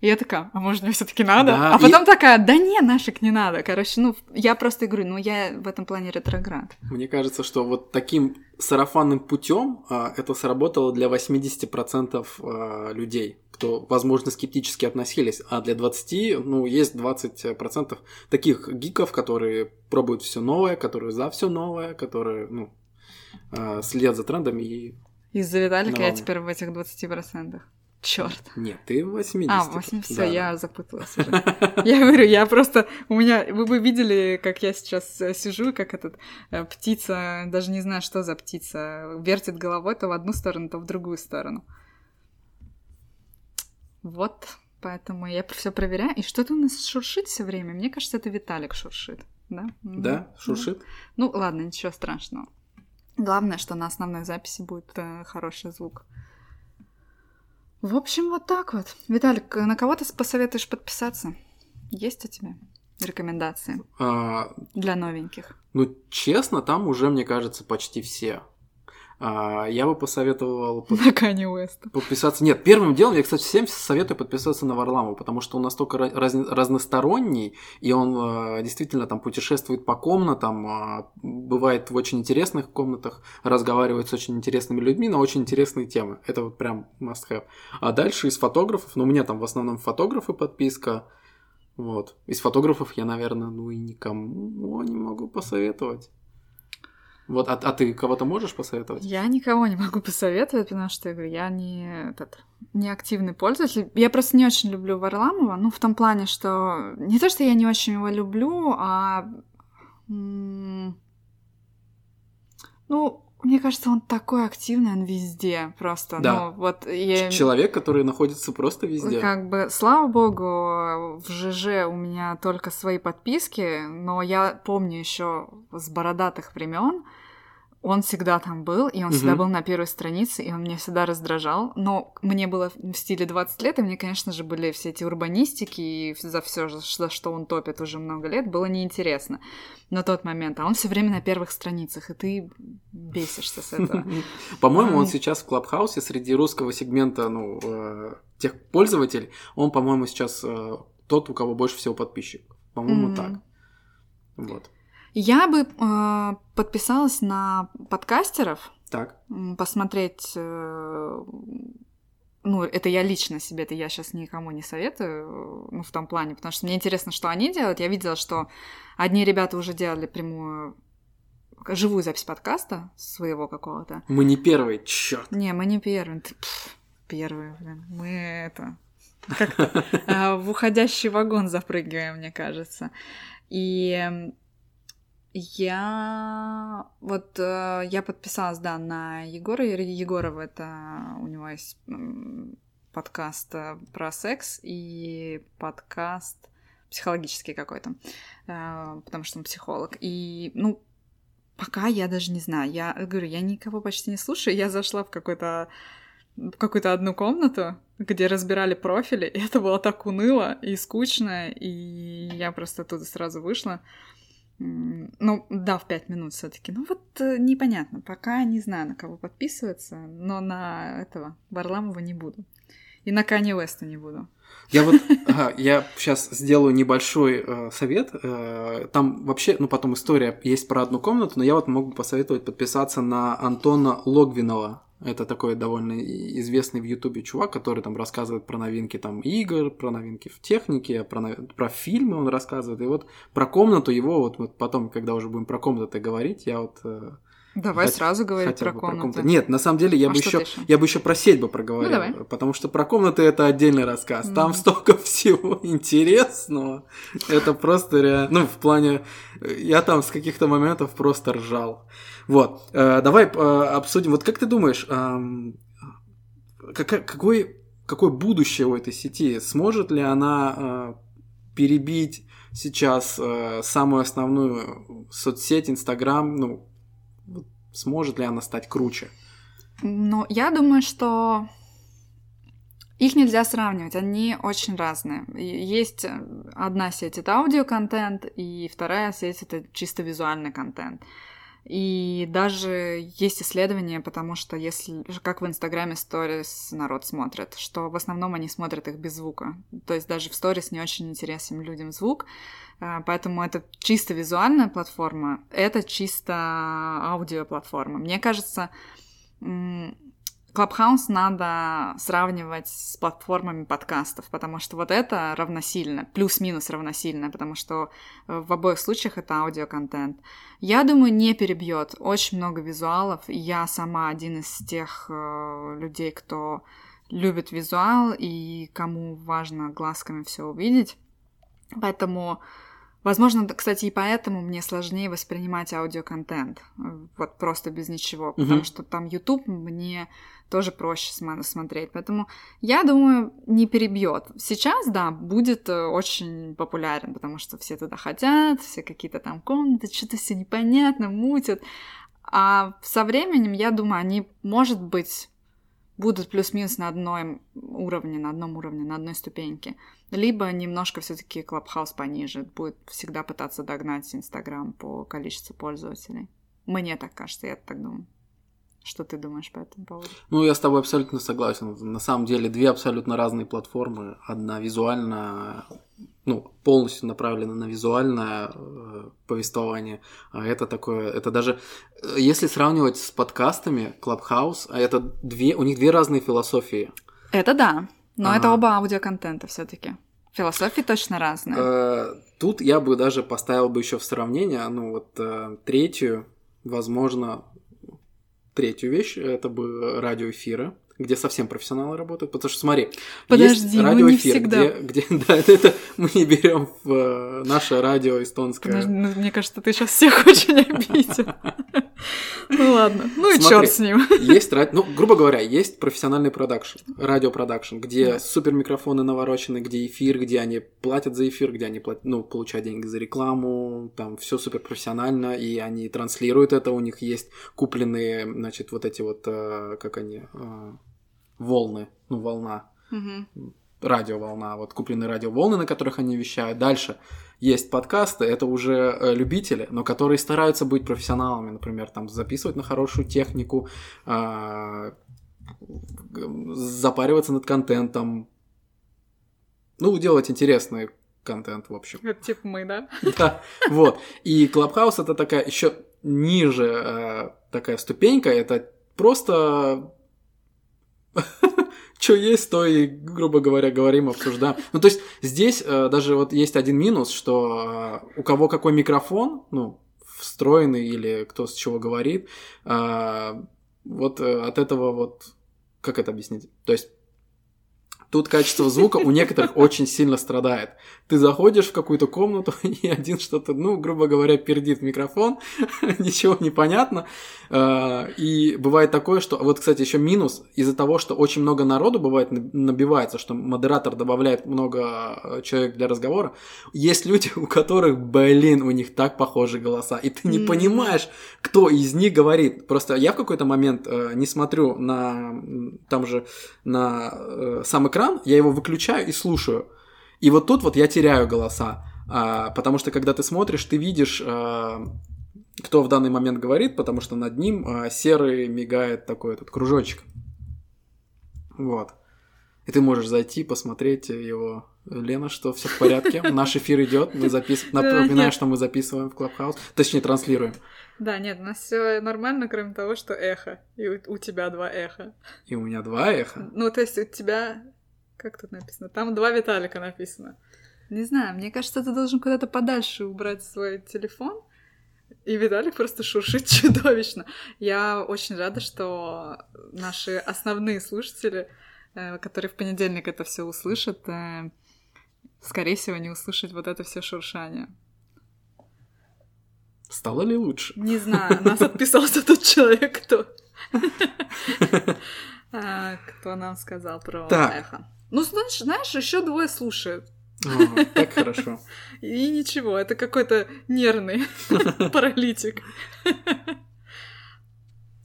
И я такая, а может, мне все таки надо? Да, а потом и... такая, да не, нафиг не надо. Короче, ну, я просто говорю, ну, я в этом плане ретроград. Мне кажется, что вот таким сарафанным путем а, это сработало для 80% а, людей, кто, возможно, скептически относились, а для 20, ну, есть 20% таких гиков, которые пробуют все новое, которые за все новое, которые, ну, а, следят за трендами и... Из-за Виталика я теперь в этих 20%. Черт. Нет, ты 80. А, 80, все, да, я запуталась уже. *laughs* Я говорю, я просто... У меня... Вы бы видели, как я сейчас э, сижу, как этот э, птица, даже не знаю, что за птица, вертит головой то в одну сторону, то в другую сторону. Вот, поэтому я все проверяю. И что-то у нас шуршит все время. Мне кажется, это Виталик шуршит. Да? Да, шуршит. Ну, ладно, ничего страшного. Главное, что на основной записи будет э, хороший звук. В общем, вот так вот. Виталик, на кого ты посоветуешь подписаться? Есть у тебя рекомендации а... для новеньких? Ну, честно, там уже, мне кажется, почти все. А, я бы посоветовал... На Кани Уэста. Подписаться... Нет, первым делом я, кстати, всем советую подписаться на Варламова, потому что он настолько раз... разносторонний, и он э, действительно там путешествует по комнатам, э, бывает в очень интересных комнатах, разговаривает с очень интересными людьми на очень интересные темы. Это вот прям must have. А дальше из фотографов, ну, у меня там в основном фотографы подписка, вот. Из фотографов я, наверное, ну и никому не могу посоветовать. Вот, а, а ты кого-то можешь посоветовать? Я никого не могу посоветовать, потому что я говорю, я не, этот, не активный пользователь. Я просто не очень люблю Варламова, ну, в том плане, что не то, что я не очень его люблю, а... Ну, мне кажется, он такой активный, он везде просто. Да. Ну, вот я... Человек, который находится просто везде. Как бы, слава богу, в ЖЖ у меня только свои подписки, но я помню еще с бородатых времен, он всегда там был, и он всегда Мгм. был на первой странице, и он меня всегда раздражал. Но мне было в стиле 20 лет, и мне, конечно же, были все эти урбанистики, и за все, за что он топит уже много лет, было неинтересно на тот момент. А он все время на первых страницах, и ты бесишься с этого. *laughs* По-моему, он сейчас в Клабхаусе среди русского сегмента, ну, э, тех пользователей, он, по-моему, сейчас э, тот, у кого больше всего подписчиков. По-моему, так. Вот. Я бы э, подписалась на подкастеров, Так. посмотреть. э, ну, это я лично себе, это я сейчас никому не советую, ну, в том плане, потому что мне интересно, что они делают. Я видела, что одни ребята уже делали прямую живую запись подкаста своего какого-то. Мы не первые, черт. Не, мы не первые. Ты, первые, блин. Мы это... Как-то э, *laughs* в уходящий вагон запрыгиваем, мне кажется. И я вот э, я подписалась, да, на Егора Егорова. Это у него есть подкаст э, про секс и подкаст психологический какой-то, э, потому что он психолог. И, ну, пока я даже не знаю. Я говорю, я никого почти не слушаю. Я зашла в какой-то в какую-то одну комнату, где разбирали профили, и это было так уныло и скучно, и я просто оттуда сразу вышла. Ну, да, в пять минут все таки Ну, вот э, непонятно. Пока не знаю, на кого подписываться, но на этого Варламова не буду. И на Канье Уэста не буду. Я вот, *laughs* ага, я сейчас сделаю небольшой э, совет. Э, там вообще, ну потом история есть про одну комнату, но я вот могу посоветовать подписаться на Антона Логвинова. Это такой довольно известный в Ютубе чувак, который там рассказывает про новинки там игр, про новинки в технике, про, нов- про фильмы он рассказывает. И вот про комнату его, вот, вот потом, когда уже будем про комнаты говорить, я вот э, Давай Хотя- сразу говорить хотя про бы комнаты. Нет, на самом деле я А бы еще ещё? я бы еще про сеть бы проговорил, Ну, давай. потому что про комнаты это отдельный рассказ. Там Мгм. столько *laughs* всего интересного. Это просто реально, ну в плане, э, я там с каких-то моментов просто ржал. Вот, э, давай э, обсудим. Вот как ты думаешь, ам, кака- какой какое будущее у этой сети? Сможет ли она э, перебить сейчас э, самую основную соцсеть Инстаграм? Ну, вот сможет ли она стать круче? Но я думаю, что их нельзя сравнивать, они очень разные. Есть э, одна сеть — это аудиоконтент, и вторая сеть — это чисто визуальный контент. И даже есть исследования, потому что если, как в Инстаграме сторис народ смотрит, что в основном они смотрят их без звука. То есть даже в сторис не очень интересен людям звук, а, поэтому это чисто визуальная платформа, это чисто аудиоплатформа. Мне кажется, Clubhouse надо сравнивать с платформами подкастов, потому что вот это равносильно, плюс-минус равносильно, потому что э, в обоих случаях это аудиоконтент. Я думаю, не перебьет. Очень много визуалов. Я сама один из тех э, людей, кто любит визуал и кому важно глазками все увидеть. Поэтому, возможно, кстати, и поэтому мне сложнее воспринимать аудиоконтент. э, Вот просто без ничего. Потому Мгм. что там YouTube мне тоже проще смотреть. Поэтому я думаю, не перебьет. Сейчас, да, будет э, очень популярен, потому что все туда хотят, все какие-то там комнаты, что-то все непонятно, мутят. А со временем, я думаю, они, может быть, будут плюс-минус на одном уровне, на одном уровне, на одной ступеньке. Либо немножко все-таки Clubhouse пониже, будет всегда пытаться догнать Инстаграм по количеству пользователей. Мне так кажется, я так думаю. Что ты думаешь по этому поводу? Ну, я с тобой абсолютно согласен. На самом деле, две абсолютно разные платформы. Одна визуальная, ну, полностью направлена на визуальное э, повествование, а это такое, это даже, э, если сравнивать с подкастами Clubhouse, а это две, у них две разные философии. Это да, но это Ага. оба аудиоконтента все-таки. Философии точно разные. Э, Тут я бы даже поставил бы еще в сравнение, ну, вот э, третью, возможно, третью вещь, это бы радиоэфиры где совсем профессионалы работают, потому что смотри, Подожди, есть ну радиоэфир, не всегда. где, где *laughs* да, это, это мы не берем в э, наше радио эстонское. Подожди, ну, мне кажется, ты сейчас всех *laughs* очень обидел. Ну ладно, ну и Смотри, черт с ним. *laughs* Есть, ну, грубо говоря, есть профессиональный продакшн, радиопродакшн, где Да. супер микрофоны наворочены, где эфир, где они платят за эфир, где они платят, ну, получают деньги за рекламу, там все супер профессионально, и они транслируют это, у них есть купленные, значит, вот эти вот, э, как они, э, волны, ну, волна, Мгм. радиоволна, вот купленные радиоволны, на которых они вещают. Дальше есть подкасты, это уже э, любители, но которые стараются быть профессионалами, например, там записывать на хорошую технику, г- запариваться над контентом, ну, делать интересный контент, в общем. Это типа мы, да? Да, вот. И Clubhouse это такая еще ниже э, такая ступенька, это просто что есть, то и, грубо говоря, говорим, обсуждаем. Ну, то есть здесь э, даже вот есть один минус, что э, у кого какой микрофон, ну, встроенный или кто с чего говорит, э, вот э, от этого вот, как это объяснить? То есть Тут качество звука у некоторых *laughs* очень сильно страдает. Ты заходишь в какую-то комнату, *laughs* и один что-то, ну, грубо говоря, пердит микрофон, *laughs* ничего не понятно. Э, И бывает такое, что... Вот, кстати, еще минус из-за того, что очень много народу бывает наб- набивается, что модератор добавляет много э, человек для разговора. Есть люди, у которых, блин, у них так похожи голоса, и ты не понимаешь, кто из них говорит. Просто я в какой-то момент э, не смотрю на... Там же на э, сам экран, я его выключаю и слушаю. И вот тут вот я теряю голоса. А, потому что когда ты смотришь, ты видишь, а, кто в данный момент говорит, потому что над ним а, серый мигает такой этот кружочек. Вот. И ты можешь зайти, посмотреть его. Лена, что все в порядке? *laughs* Наш эфир идет. Мы записываем. Напоминаю, что мы записываем в Clubhouse. Точнее, транслируем. Да, нет, у нас все нормально, кроме того, что эхо. И у, у тебя два эха. И у меня два эха. Ну, то есть у тебя... Как тут написано? Там два Виталика написано. Не знаю, мне кажется, ты должен куда-то подальше убрать свой телефон. И Виталик просто шуршит *laughs* чудовищно. Я очень рада, что наши основные слушатели, э, которые в понедельник это все услышат, э, скорее всего, не услышат вот это все шуршание. Стало ли лучше? Не знаю, нас *laughs* отписался тот человек, кто... а, *laughs* Кто нам сказал про эхо. Ну, знаешь, знаешь, еще двое слушают. О, *laughs* так хорошо. И ничего, это какой-то нервный *laughs* паралитик.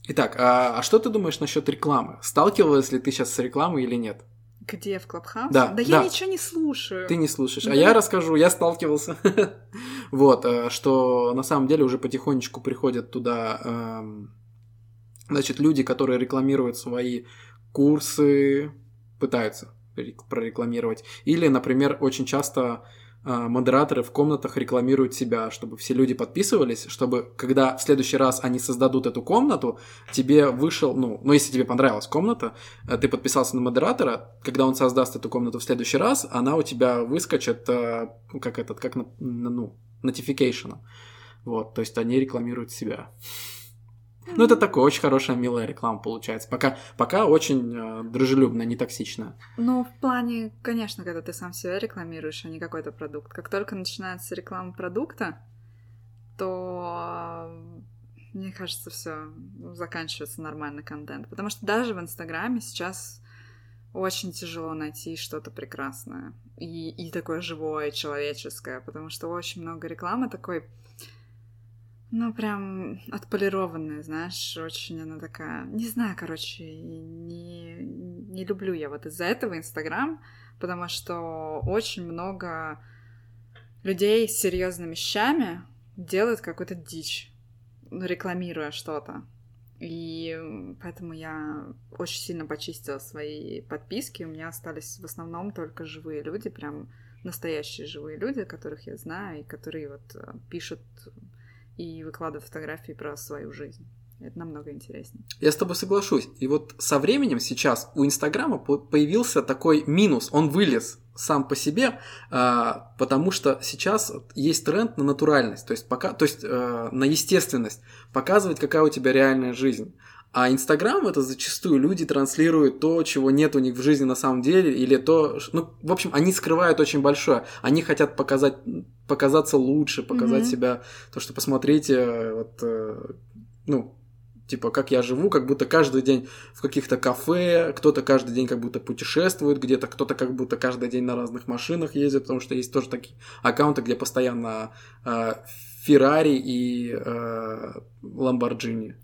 Итак, а, а что ты думаешь насчет рекламы? Сталкивалась ли ты сейчас с рекламой или нет? Где, в Клабхаусе? Да, Да я да. ничего не слушаю. Ты не слушаешь. А Да. я расскажу, я сталкивался. *laughs* Вот, э, что на самом деле уже потихонечку приходят туда, эм, значит, люди, которые рекламируют свои курсы, пытаются прорекламировать. Или, например, очень часто э, модераторы в комнатах рекламируют себя, чтобы все люди подписывались, чтобы когда в следующий раз они создадут эту комнату, тебе вышел, ну, ну если тебе понравилась комната, э, ты подписался на модератора, когда он создаст эту комнату в следующий раз, она у тебя выскочит, э, как этот, как ну, notification. Вот, то есть они рекламируют себя. Ну, это такое очень хорошая, милая реклама получается. Пока, пока очень э, дружелюбная, не токсичная. Ну, в плане, конечно, когда ты сам себя рекламируешь, а не какой-то продукт. Как только начинается реклама продукта, то мне кажется, все заканчивается нормальный контент. Потому что даже в Инстаграме сейчас очень тяжело найти что-то прекрасное и, и такое живое, человеческое, потому что очень много рекламы такой, ну, прям отполированная, знаешь, очень она такая, не знаю, короче, не, не люблю я вот из-за этого Инстаграм, потому что очень много людей с серьезными вещами делают какую-то дичь, рекламируя что-то. И поэтому я очень сильно почистила свои подписки. У меня остались в основном только живые люди, прям настоящие живые люди, которых я знаю, и которые вот э, пишут и выкладывают фотографии про свою жизнь. Это намного интереснее. Я с тобой соглашусь. И вот со временем сейчас у Инстаграма появился такой минус. Он вылез сам по себе, а, потому что сейчас есть тренд на натуральность, то есть, пока, то есть э, на естественность, показывать, какая у тебя реальная жизнь. А Инстаграм это зачастую люди транслируют то, чего нет у них в жизни на самом деле, или то, ну, в общем, они скрывают очень большое. Они хотят показать, показаться лучше, показать mm-hmm. себя, то, что посмотрите, вот, э, ну, типа, как я живу, как будто каждый день в каких-то кафе, кто-то каждый день как будто путешествует где-то, кто-то как будто каждый день на разных машинах ездит, потому что есть тоже такие аккаунты, где постоянно э, Феррари и э, Ламборджини.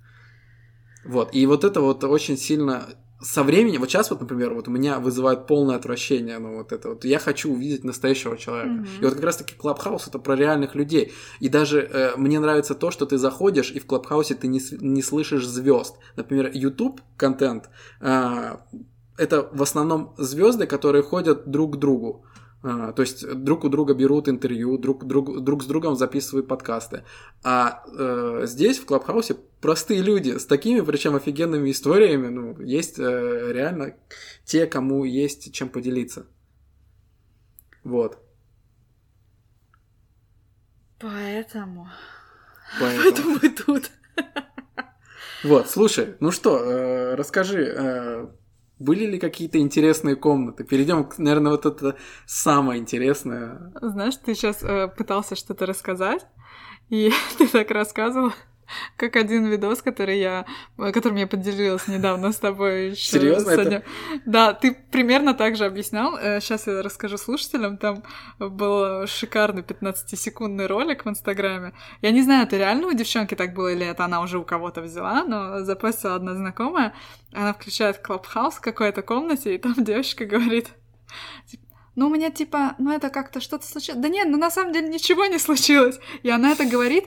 Вот, и вот это вот очень сильно со временем, вот сейчас вот, например, вот у меня вызывает полное отвращение, ну вот это вот, я хочу увидеть настоящего человека. Mm-hmm. И вот как раз-таки Клабхаус это про реальных людей. И даже э, мне нравится то, что ты заходишь, и в Клабхаусе ты не, не слышишь звезд. Например, YouTube контент э, это в основном звезды, которые ходят друг к другу. А, то есть друг у друга берут интервью, друг, друг, друг с другом записывают подкасты. А э, здесь, в Клабхаусе, простые люди с такими, причем офигенными историями, ну, есть э, реально те, кому есть чем поделиться. Вот. Поэтому. Поэтому, Поэтому мы тут. Вот, слушай, ну что, э, расскажи, э, были ли какие-то интересные комнаты? Перейдем, наверное, вот это самое интересное. Знаешь, ты сейчас э, пытался что-то рассказать, и *laughs* ты так рассказывал, как один видос, который я, которым я поделилась недавно с тобой. Серьезно? Это... Да, ты примерно так же объяснял. Сейчас э, я расскажу слушателям. Там был шикарный 15-секундный ролик в Инстаграме. Я не знаю, это реально у девчонки так было или это она уже у кого-то взяла, но запостила одна знакомая. Она включает Clubhouse в какой-то комнате, и там *laughs* девочка говорит, ну, у меня типа, ну это как-то что-то случилось. Да нет, ну на самом деле ничего не случилось. И она это говорит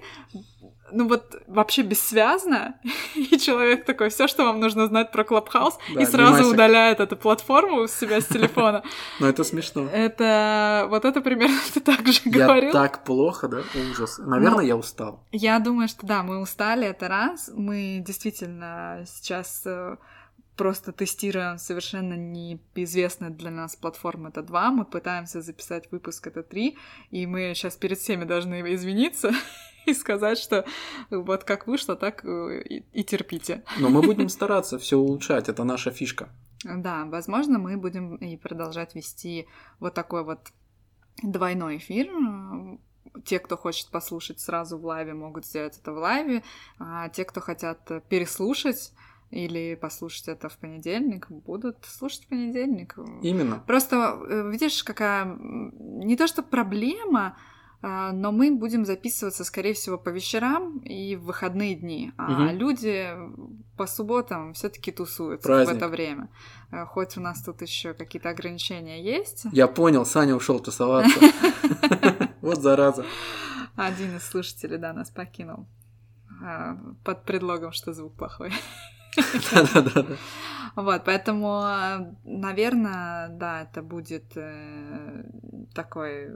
ну вот вообще бессвязно, *laughs* и человек такой, все, что вам нужно знать про Clubhouse, да, и сразу мимасик. удаляет эту платформу у себя с телефона. *laughs* Ну это смешно. Это вот это примерно ты так же говорил. Я так плохо, да? Ужас. Наверное, я устал. Я думаю, что да, мы устали, это раз. Мы действительно сейчас э, просто тестируем совершенно неизвестные для нас платформы, это два, мы пытаемся записать выпуск, это три, и мы сейчас перед всеми должны извиниться *laughs* и сказать, что вот как вышло, так э, и, и терпите. Но мы будем стараться все улучшать, это наша фишка. Да, возможно, мы будем и продолжать вести вот такой вот двойной эфир. Те, кто хочет послушать сразу в лайве, могут сделать это в лайве, а те, кто хотят переслушать, или послушать это в понедельник, будут слушать в понедельник. Именно. Просто э, видишь, какая не то что проблема, а, но мы будем записываться, скорее всего, по вечерам и в выходные дни. А угу. люди по субботам все-таки тусуются Праздник. в это время. А, хоть у нас тут еще какие-то ограничения есть. Я понял, Саня ушел тусоваться. *laughs* Вот зараза. Один из слушателей, да, нас покинул а, под предлогом, что звук плохой. Да-да-да. Вот, поэтому, наверное, да, это будет э, такой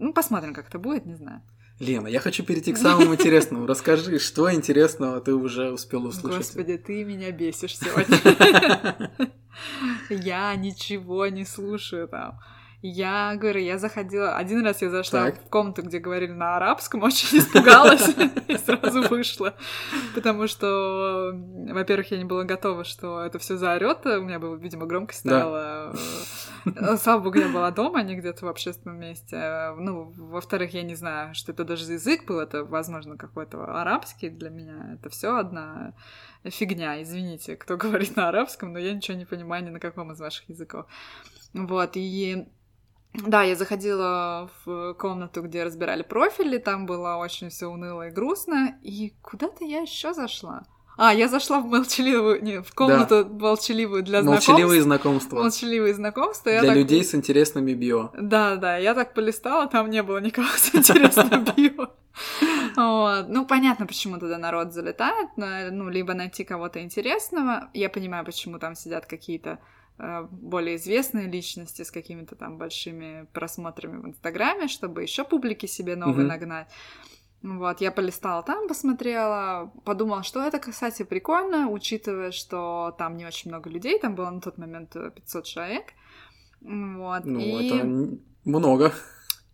ну, посмотрим, как это будет, не знаю. Лена, я хочу перейти к самому интересному. Расскажи, что интересного ты уже успела услышать? Господи, ты меня бесишь сегодня. *laughs* Я ничего не слушаю там. Я говорю, я заходила... Один раз я зашла так. в комнату, где говорили на арабском, *laughs* очень испугалась *laughs* и сразу вышла. Потому что, во-первых, я не была готова, что это все заорет. У меня было, видимо, громкость стояла. Да. Слава богу, я была дома, а не где-то в общественном месте. Ну, во-вторых, я не знаю, что это даже за язык был. Это, возможно, какой-то арабский для меня. Это все одна фигня, извините, кто *laughs* говорит на арабском, но я ничего не понимаю ни на каком из ваших языков. Вот, и да, я заходила в комнату, где разбирали профили, там было очень все уныло и грустно, и куда-то я еще зашла. А, я зашла в молчаливую, не, в комнату да. молчаливую для знакомств. Молчаливые знакомства. Молчаливые знакомства. Для так... людей с интересными био. Да, да, я так полистала, там не было никого с интересным *laughs* био. Вот. Ну, понятно, почему туда народ залетает, ну, либо найти кого-то интересного. Я понимаю, почему там сидят какие-то более известные личности с какими-то там большими просмотрами в Инстаграме, чтобы еще публики себе новые mm-hmm. нагнать. Вот, я полистала там, посмотрела, подумала, что это, кстати, прикольно, учитывая, что там не очень много людей, там было на тот момент 500 человек. Вот, Ну, и... это много.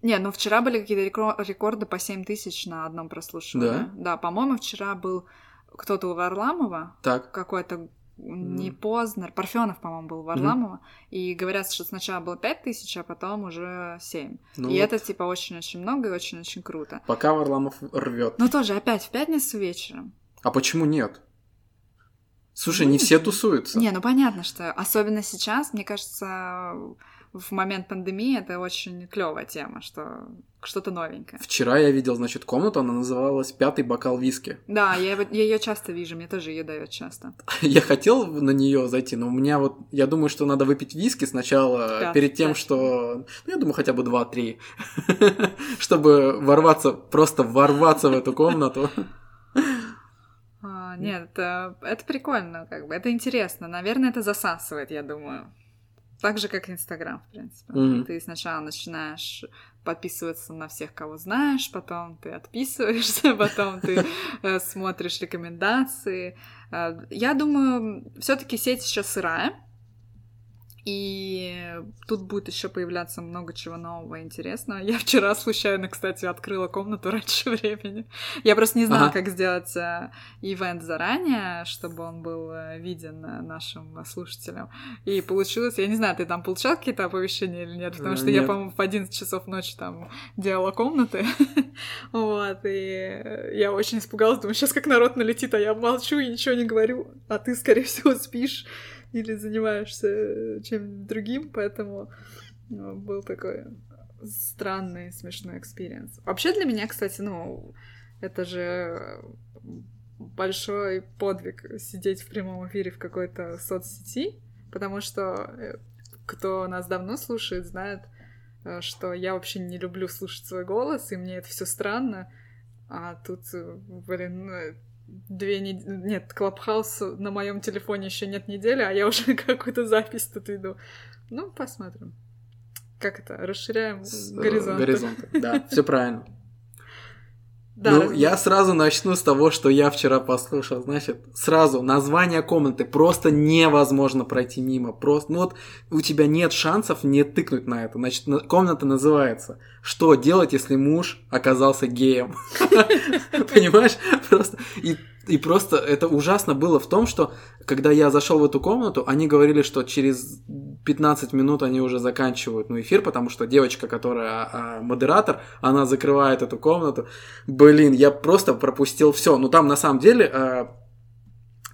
Не, ну вчера были какие-то рекорды по 7 тысяч на одном прослушивании. Да? Да, по-моему, вчера был кто-то у Варламова, Так, какой-то не. Познер, Парфенов, по-моему, был. Варламова, и говорят, что сначала было 5 тысяч, а потом уже 7. ну и вот, это, типа, очень-очень много и очень-очень круто. пока Варламов рвет. Но тоже опять в пятницу вечером. А почему нет? Слушай, Ну, не все тусуются. Не, ну понятно, что особенно сейчас, мне кажется, в момент пандемии это очень клевая тема, что что-то новенькое. Вчера я видел, значит, комнату, она называлась «Пятый бокал виски». Да, я, я ее часто вижу, мне тоже ее дают часто. *laughs* Я хотел на нее зайти, но у меня вот, я думаю, что надо выпить виски сначала, Да, перед тем, да. что, ну, я думаю, хотя бы 2-3, *laughs* чтобы ворваться, просто ворваться в эту комнату. А, нет, это, это прикольно, как бы, это интересно. Наверное, это засасывает, я думаю. Так же, как Инстаграм, в принципе. Мгм. Ты сначала начинаешь подписываться на всех, кого знаешь, потом ты отписываешься, *laughs* потом ты э, смотришь рекомендации. Э, Я думаю, все-таки сеть сейчас сырая. И тут будет еще появляться много чего нового и интересного. Я вчера случайно, кстати, открыла комнату *laughs* раньше времени. Я просто не знала, Ага. как сделать э, ивент заранее, чтобы он был э, виден э, нашим слушателям. И получилось, я не знаю, ты там получал какие-то оповещения или нет, потому что я, нет. по-моему, в 11 часов ночи там делала комнаты. *laughs* Вот, и я очень испугалась, думаю, сейчас как народ налетит, а я молчу и ничего не говорю, а ты, скорее всего, спишь или занимаешься э, чем-нибудь другим, поэтому ну, был такой странный, смешной experience. Вообще для меня, кстати, ну, это же большой подвиг сидеть в прямом эфире в какой-то соцсети, потому что э, кто нас давно слушает, знает, э, что я вообще не люблю слушать свой голос, и мне это все странно. А тут, э, блин, ну, две недели... Нет, Клабхаус на моем телефоне еще нет недели, а я уже *laughs* какую-то запись тут веду. Ну, посмотрим. Как это? Расширяем С, э, горизонты. горизонты. Да, все правильно. Да, ну, раз- я сразу начну с того, что я вчера послушал. Значит, сразу название комнаты просто невозможно пройти мимо. Просто, ну вот у тебя нет шансов не тыкнуть на это. Значит, на- комната называется «Что делать, если муж оказался геем?» *laughs* *laughs* Понимаешь? Просто и и просто это ужасно было в том, что когда я зашел в эту комнату, они говорили, что через 15 минут они уже заканчивают ну, эфир, потому что девочка, которая а, модератор, она закрывает эту комнату. Блин, я просто пропустил все. Ну там на самом деле а,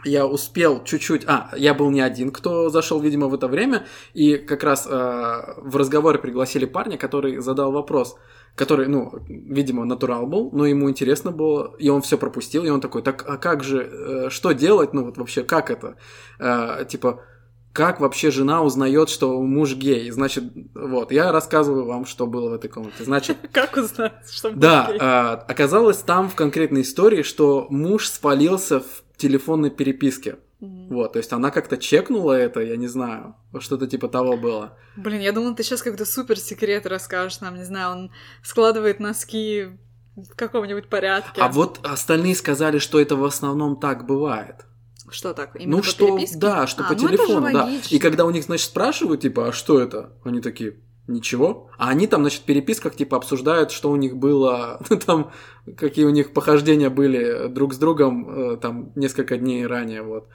я успел чуть-чуть... А, я был не один, кто зашел, видимо, в это время. И как раз а, в разговоре пригласили парня, который задал вопрос который, ну, видимо, натурал был, но ему интересно было, и он все пропустил, и он такой, так, а как же, э, что делать, ну, вот вообще, как это, Э, типа, как вообще жена узнает, что муж гей, значит, вот, я рассказываю вам, что было в этой комнате, значит, *laughs* Как узнать, что да, муж гей? э, оказалось там в конкретной истории, что муж спалился в телефонной переписке, Мгм. вот, то есть она как-то чекнула это, я не знаю, что-то типа того было. Блин, я думала, ты сейчас какой-то супер секрет расскажешь нам, не знаю, он складывает носки в каком-нибудь порядке. А вот остальные сказали, что это в основном так бывает. Что так? Именно ну по что, переписке? да, что А, по ну телефону, да. И когда у них, значит, спрашивают, типа, а что это? Они такие, ничего. А они там, значит, в переписках, типа, обсуждают, что у них было, *laughs* ну, там, какие у них похождения были друг с другом, э, там, несколько дней ранее, вот.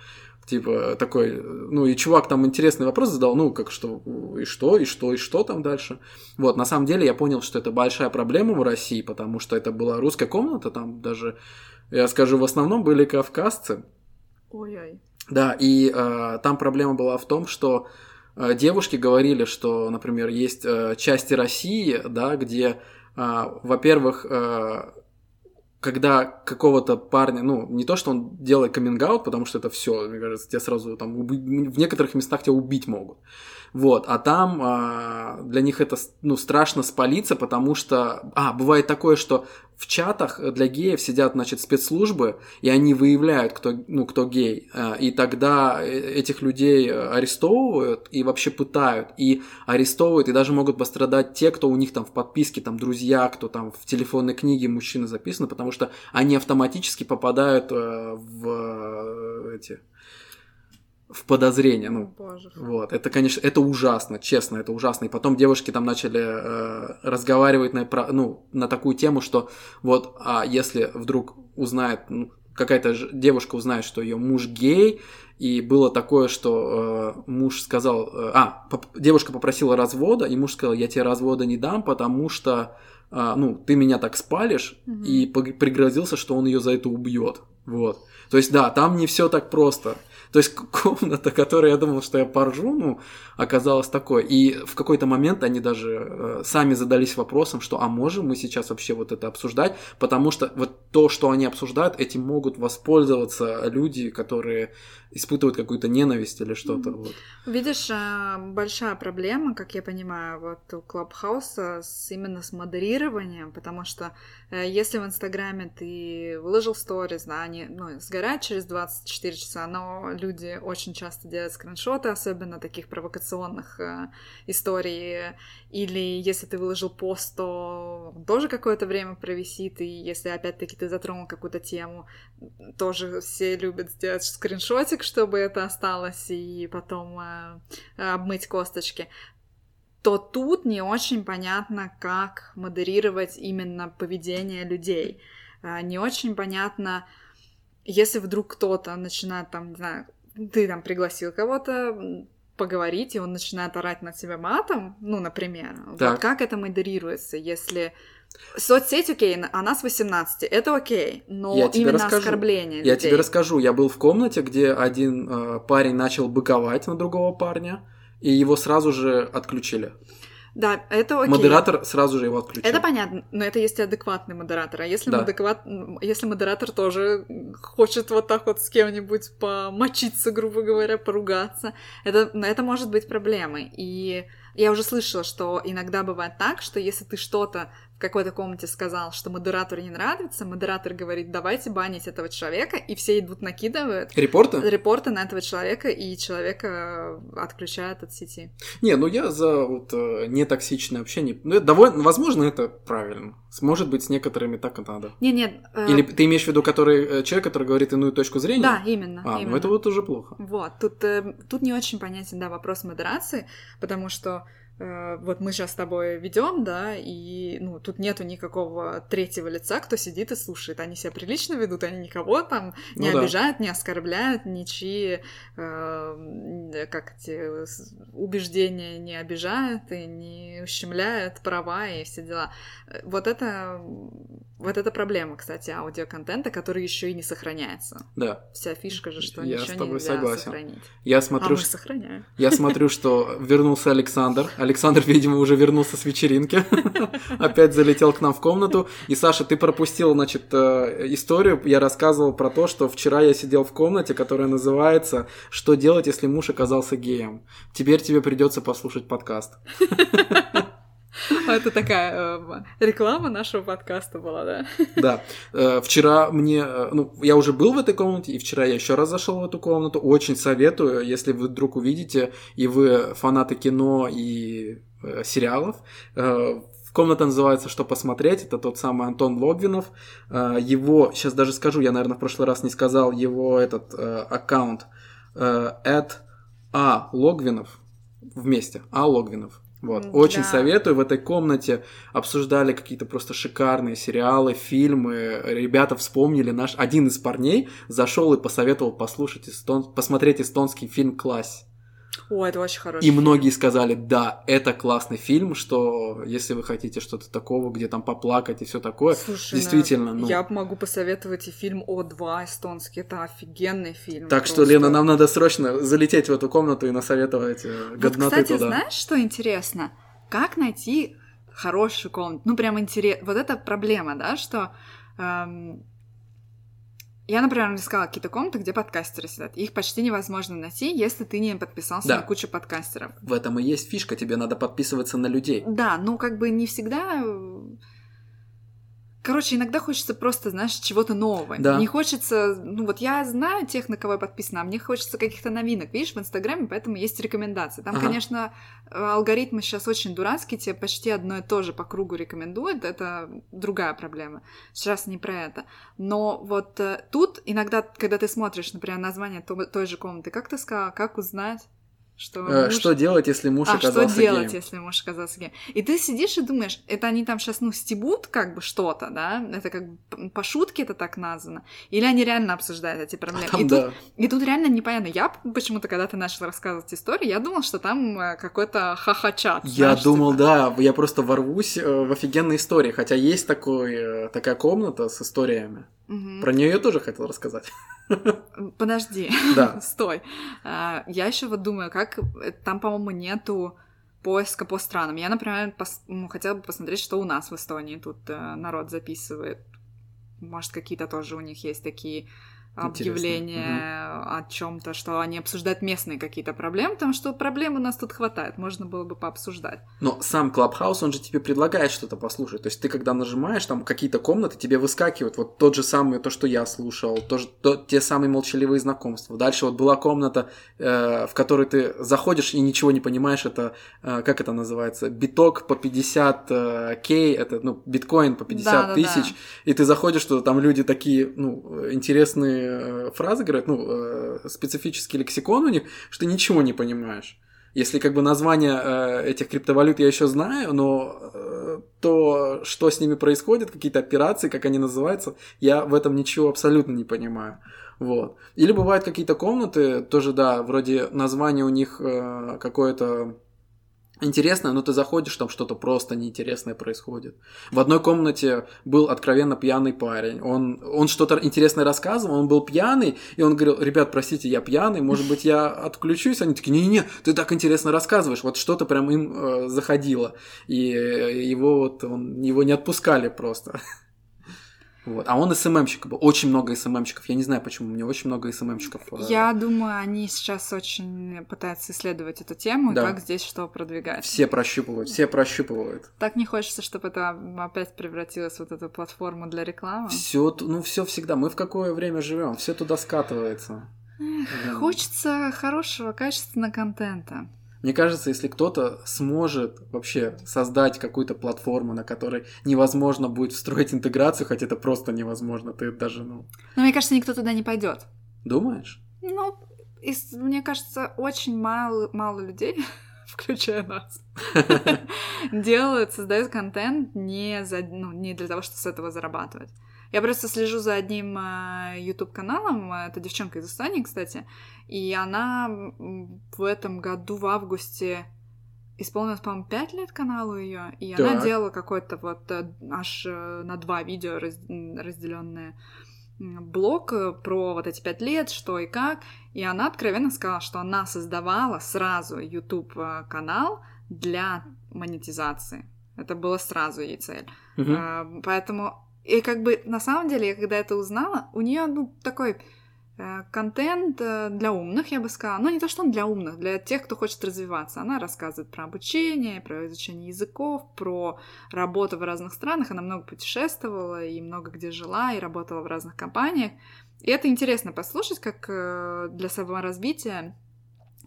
Типа, такой, ну, и чувак там интересный вопрос задал, ну, как что, и что, и что, и что там дальше. Вот, на самом деле я понял, что это большая проблема в России, потому что это была русская комната, там даже, я скажу, в основном были кавказцы, Ой-ой. да, и э, там проблема была в том, что девушки говорили, что, например, есть э, части России, да, где, э, во-первых, э, когда какого-то парня, ну, не то, что он делает каминг потому что это все, мне кажется, тебя сразу там в некоторых местах тебя убить могут. Вот, а там а, для них это ну, страшно спалиться, потому что... А, бывает такое, что в чатах для геев сидят, значит, спецслужбы, и они выявляют, кто, ну, кто гей. А, и тогда э, этих людей арестовывают и вообще пытают. И арестовывают, и даже могут пострадать те, кто у них там в подписке, там, друзья, кто там в телефонной книге мужчины записаны, потому что они автоматически попадают э, в э, эти в подозрение. Ну, Боже. вот, это, конечно, это ужасно, честно, это ужасно. И потом девушки там начали э, разговаривать на, ну, на такую тему, что вот, а если вдруг узнает, ну, какая-то девушка узнает, что ее муж гей, и было такое, что э, муж сказал, э, а, поп- девушка попросила развода, и муж сказал, я тебе развода не дам, потому что, э, ну, ты меня так спалишь, Мгм. и пригрозился, что он ее за это убьет. Вот. То есть, да, там не все так просто. То есть *laughs* комната, которая я думал, что я поржу, ну, оказалась такой. И в какой-то момент они даже э, сами задались вопросом, что а можем мы сейчас вообще вот это обсуждать, потому что вот то, что они обсуждают, этим могут воспользоваться люди, которые испытывают какую-то ненависть или что-то. Вот. Видишь, а, большая проблема, как я понимаю, вот у Клабхауса с, именно с модерированием, потому что э, если в Инстаграме ты выложил сторис, да, они ну, сгорают через 24 часа, но люди очень часто делают скриншоты, особенно таких провокационных э, историй, или если ты выложил пост, то он тоже какое-то время провисит, и если опять-таки ты затронул какую-то тему, тоже все любят сделать скриншотик, чтобы это осталось, и потом э, обмыть косточки, то тут не очень понятно, как модерировать именно поведение людей. Э, Не очень понятно, если вдруг кто-то начинает там, не знаю, ты там пригласил кого-то поговорить, и он начинает орать на тебя матом, ну, например, вот Так. как это модерируется, если соцсеть окей, она с 18, это окей, но Я именно расскажу. оскорбление Я людей. тебе расскажу, я был в комнате, где один э, парень начал быковать на другого парня, и его сразу же отключили. Да, это окей. Модератор сразу же его отключил. Это понятно, но это есть адекватный модератор. А если, Да. адекват... если модератор тоже хочет вот так вот с кем-нибудь помочиться, грубо говоря, поругаться, это, ну, это может быть проблемой. И я уже слышала, что иногда бывает так, что если ты что-то в какой-то комнате сказал, что модератору не нравится, модератор говорит, давайте банить этого человека, и все идут накидывают Репорты? репорты на этого человека, и человека отключают от сети. Не, ну я за вот э, нетоксичное общение. Ну, это довольно, возможно, это правильно. Может быть, с некоторыми так и надо. Не-нет. э, Или ты имеешь в виду который, э, человек, который говорит иную точку зрения? Да, именно. А, именно. ну это вот уже плохо. Вот, тут, э, тут не очень понятен, да, вопрос модерации, потому что э, вот мы сейчас с тобой ведем, да, и ну, тут нету никакого третьего лица, кто сидит и слушает. Они себя прилично ведут, они никого там не Ну да. обижают, не оскорбляют, ничьи, э, как эти убеждения не обижают и не ущемляют права и все дела. Э, Вот это, вот это проблема, кстати, аудиоконтента, который еще и не сохраняется. Да. Вся фишка же, что Я с ничего тобой нельзя согласен. сохранить. Я А смотрю, мы что- сохраняем. я смотрю, что вернулся Александр. Александр, видимо, уже вернулся с вечеринки. *laughs* Опять залетел к нам в комнату. И, Саша, ты пропустил, значит, э, историю. Я рассказывал про то, что вчера я сидел в комнате, которая называется «Что делать, если муж оказался геем?» Теперь тебе придется послушать подкаст. *laughs* Это такая э, реклама нашего подкаста была, да? Да. Э, Вчера мне, э, ну, я уже был в этой комнате, и вчера я еще раз зашел в эту комнату. Очень советую, если вы вдруг увидите, и вы фанаты кино и э, сериалов. Комната называется «Что посмотреть». Это тот самый Антон Логвинов. Его, сейчас даже скажу, я, наверное, в прошлый раз не сказал, его этот аккаунт at А Логвинов вместе. А Логвинов. Вот. М, Очень да. советую. В этой комнате обсуждали какие-то просто шикарные сериалы, фильмы. Ребята вспомнили наш... Один из парней зашел и посоветовал послушать эстон... посмотреть эстонский фильм «Класс». О, это очень хороший. И фильм. многие сказали, да, это классный фильм, что если вы хотите что-то такого, где там поплакать и все такое, Слушай, действительно, ну, ну... Я могу посоветовать и фильм О2 эстонский. Это офигенный фильм. Так что, просто. Лена, нам надо срочно залететь в эту комнату и насоветовать э, Вот, годноты кстати, туда. знаешь, что интересно? Как найти хорошую комнату? Ну, прям интересно. Вот это проблема, да, что эм, Я, например, искала какие-то комнаты, где подкастеры сидят. Их почти невозможно найти, если ты не подписался Да. на кучу подкастеров. В этом и есть фишка, тебе надо подписываться на людей. Да, ну как бы не всегда... Короче, иногда хочется просто, знаешь, чего-то нового. Да. Не хочется... Ну вот я знаю тех, на кого я подписана, а мне хочется каких-то новинок. Видишь, в Инстаграме, поэтому есть рекомендации. Там, Ага. конечно, э, алгоритмы сейчас очень дурацкие, тебе почти одно и то же по кругу рекомендуют. Это другая проблема. Сейчас не про это. Но вот э, тут иногда, когда ты смотришь, например, название то- той же комнаты, как ты сказала, как узнать, что... Э, муж- Что делать, если муж а оказался что делать, геем? если муж оказался геем? И ты сидишь и думаешь, это они там сейчас, ну, стебут как бы что-то, да? Это как бы по шутке это так названо? Или они реально обсуждают эти проблемы? А Там, и, да. тут, и тут реально непонятно. Я почему-то, когда ты начал рассказывать историю, я думала, что там э, какой-то ха-ха-чат. Я знаешь, думал, типа. да, я просто ворвусь э, в офигенные истории, хотя есть такой, такая комната с историями. Мгм. Про нее я тоже хотел рассказать. Подожди, Да. *laughs* стой. А, Я еще вот думаю, как э, там, по-моему, нету поиска по странам. Я, например, пос- ну, хотела бы посмотреть, что у нас в Эстонии тут э, народ записывает. Может, какие-то тоже у них есть такие Интересно. объявления о чем-то, что они обсуждают местные какие-то проблемы, потому что проблем у нас тут хватает, можно было бы пообсуждать. Но сам Клабхаус, он же тебе предлагает что-то послушать. То есть ты когда нажимаешь, там какие-то комнаты, тебе выскакивают вот тот же самый, то, что я слушал, то, то- те самые молчаливые знакомства. Дальше вот была комната, э, в которой ты заходишь и ничего не понимаешь, это, э, как это называется, биток по 50 э, кей, это, ну, биткоин по 50 Да-да-да. тысяч, и ты заходишь, что там люди такие, ну, интересные э, фразы говорят, ну, э, специфический лексикон у них, что ничего не понимаешь. Если как бы название э, этих криптовалют я еще знаю, но э, то, что с ними происходит, какие-то операции, как они называются, я в этом ничего абсолютно не понимаю. Вот. Или бывают какие-то комнаты, тоже, да, вроде название у них э, какое-то интересное, но ты заходишь, там что-то просто неинтересное происходит. В одной комнате был откровенно пьяный парень. Он, он что-то интересное рассказывал, он был пьяный, и он говорил, ребят, простите, я пьяный, может быть, я отключусь? Они такие, не-не-не, ты так интересно рассказываешь. Вот что-то прям им э, заходило. И его вот, он, его не отпускали просто. Вот. А он СММщик был. Очень много СММщиков. Я не знаю, почему. У меня очень много СММщиков. э, Я думаю, они сейчас очень пытаются исследовать эту тему, и Да. как здесь что продвигать. Все прощупывают, все прощупывают. Так не хочется, чтобы это опять превратилось в вот эту платформу для рекламы. Все, ну все всегда. Мы в какое время живем? Все туда скатывается. Да. Хочется хорошего, качественного контента. Мне кажется, если кто-то сможет вообще создать какую-то платформу, на которой невозможно будет встроить интеграцию, хотя это просто невозможно, ты даже, ну, Но мне кажется, никто туда не пойдет. думаешь? Ну, из- мне кажется, очень мало, мало людей, *laughs* включая нас, *laughs* делают, создают контент не, за, ну, не для того, чтобы с этого зарабатывать. Я просто слежу за одним YouTube каналом, это девчонка из Эстонии, кстати, и она в этом году в августе исполнилось, по-моему, 5 лет каналу ее, и она Так. делала какой-то вот э, аж э, на два видео раз- м, блог э, про вот эти пять лет, что и как. И она откровенно сказала, что она создавала сразу YouTube э, канал для монетизации. Это было сразу ей цель. А, Поэтому, и как бы на самом деле, я когда это узнала, у нее ну, такой э, контент э, для умных, я бы сказала. Ну, не то, что он для умных, для тех, кто хочет развиваться. Она рассказывает про обучение, про изучение языков, про работу в разных странах. Она много путешествовала и много где жила, и работала в разных компаниях. И это интересно послушать, как э, для саморазвития.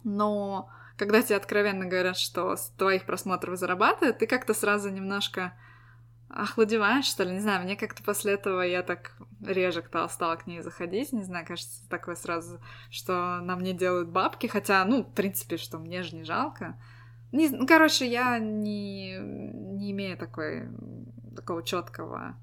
Но когда тебе откровенно говорят, что с твоих просмотров зарабатывают, ты как-то сразу немножко охладеваешь, что ли, не знаю, мне как-то после этого я так реже стала, стала к ней заходить, не знаю, кажется, такое сразу, что на мне делают бабки, хотя, ну, в принципе, что мне же не жалко. Не, ну, короче, я не, не имею такой, такого четкого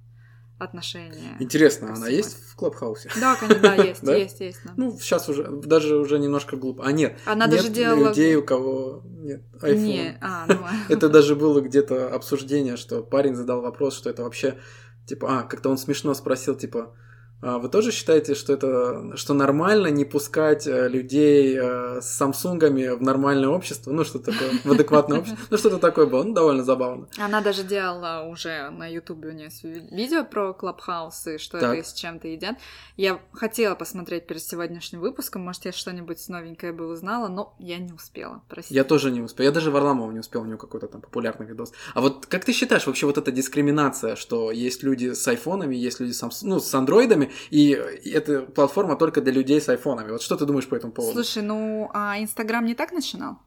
отношения. Интересно, она есть в Клабхаусе? *laughs* Да, конечно, да, есть, *laughs* Да? есть, есть. да. Ну, сейчас уже, даже уже немножко глупо. А нет, Она нет даже делала... людей, у кого нет iPhone. Не, а, ну... *laughs* Это даже было где-то обсуждение, что парень задал вопрос, что это вообще, типа, а, как-то он смешно спросил, типа, А вы тоже считаете, что это что нормально не пускать э, людей э, с самсунгами в нормальное общество? Ну, что такое, в адекватное общество? Ну, что-то такое было, ну, довольно забавно. Она даже делала уже на Ютубе у нее видео про Клабхаус и что так. это и с чем-то едят. Я хотела посмотреть перед сегодняшним выпуском, может, я что-нибудь новенькое бы узнала, но я не успела, простите. Я тоже не успел. Я даже Варламова не успел, у него какой-то там популярный видос. А вот как ты считаешь, вообще вот эта дискриминация, что есть люди с айфонами, есть люди с, ну, с андроидами, и эта платформа только для людей с айфонами. Вот что ты думаешь по этому поводу? Слушай, ну, а Инстаграм не так начинал?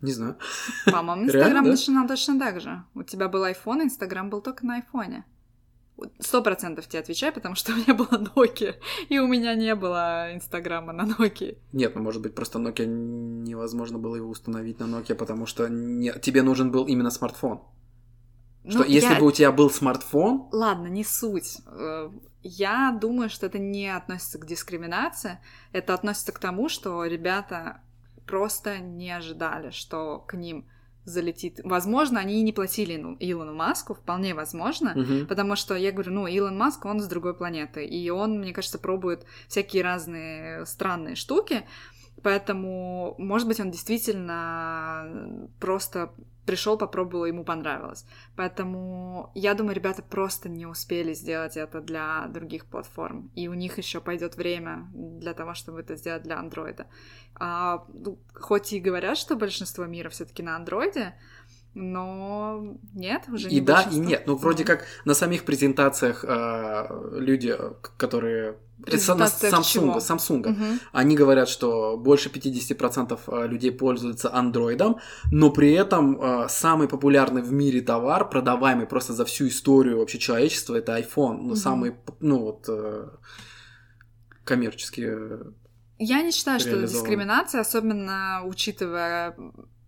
Не знаю. По-моему, *laughs* Инстаграм начинал точно так же. У тебя был iPhone, Инстаграм был только на айфоне. Сто процентов тебе отвечаю, потому что у меня была Nokia, и у меня не было Инстаграма на Nokia. Нет, ну может быть просто Nokia невозможно было его установить на Nokia, потому что не... тебе нужен был именно смартфон. Что ну, если я... бы у тебя был смартфон... Ладно, не суть. Э, я думаю, что это не относится к дискриминации, это относится к тому, что ребята просто не ожидали, что к ним залетит. Возможно, они и не платили Илону Маску, вполне возможно, uh-huh. потому что я говорю, ну, Илон Маск, он с другой планеты, и он, мне кажется, пробует всякие разные странные штуки, поэтому, может быть, он действительно просто пришел, попробовал, ему понравилось. Поэтому я думаю, ребята просто не успели сделать это для других платформ. И у них еще пойдет время для того, чтобы это сделать для андроида. А, ну, хоть и говорят, что большинство мира все-таки на андроиде, но нет, уже не И да, и нет. Ну, вроде как на самих презентациях э, люди, которые Samsung, Samsung. Угу. Они говорят, что больше 50% а, людей пользуются андроидом, но при этом э, самый популярный в мире товар, продаваемый просто за всю историю вообще человечества, это iPhone. Ну, угу. самый, ну вот, э, коммерчески Я не считаю, что это дискриминация, особенно учитывая...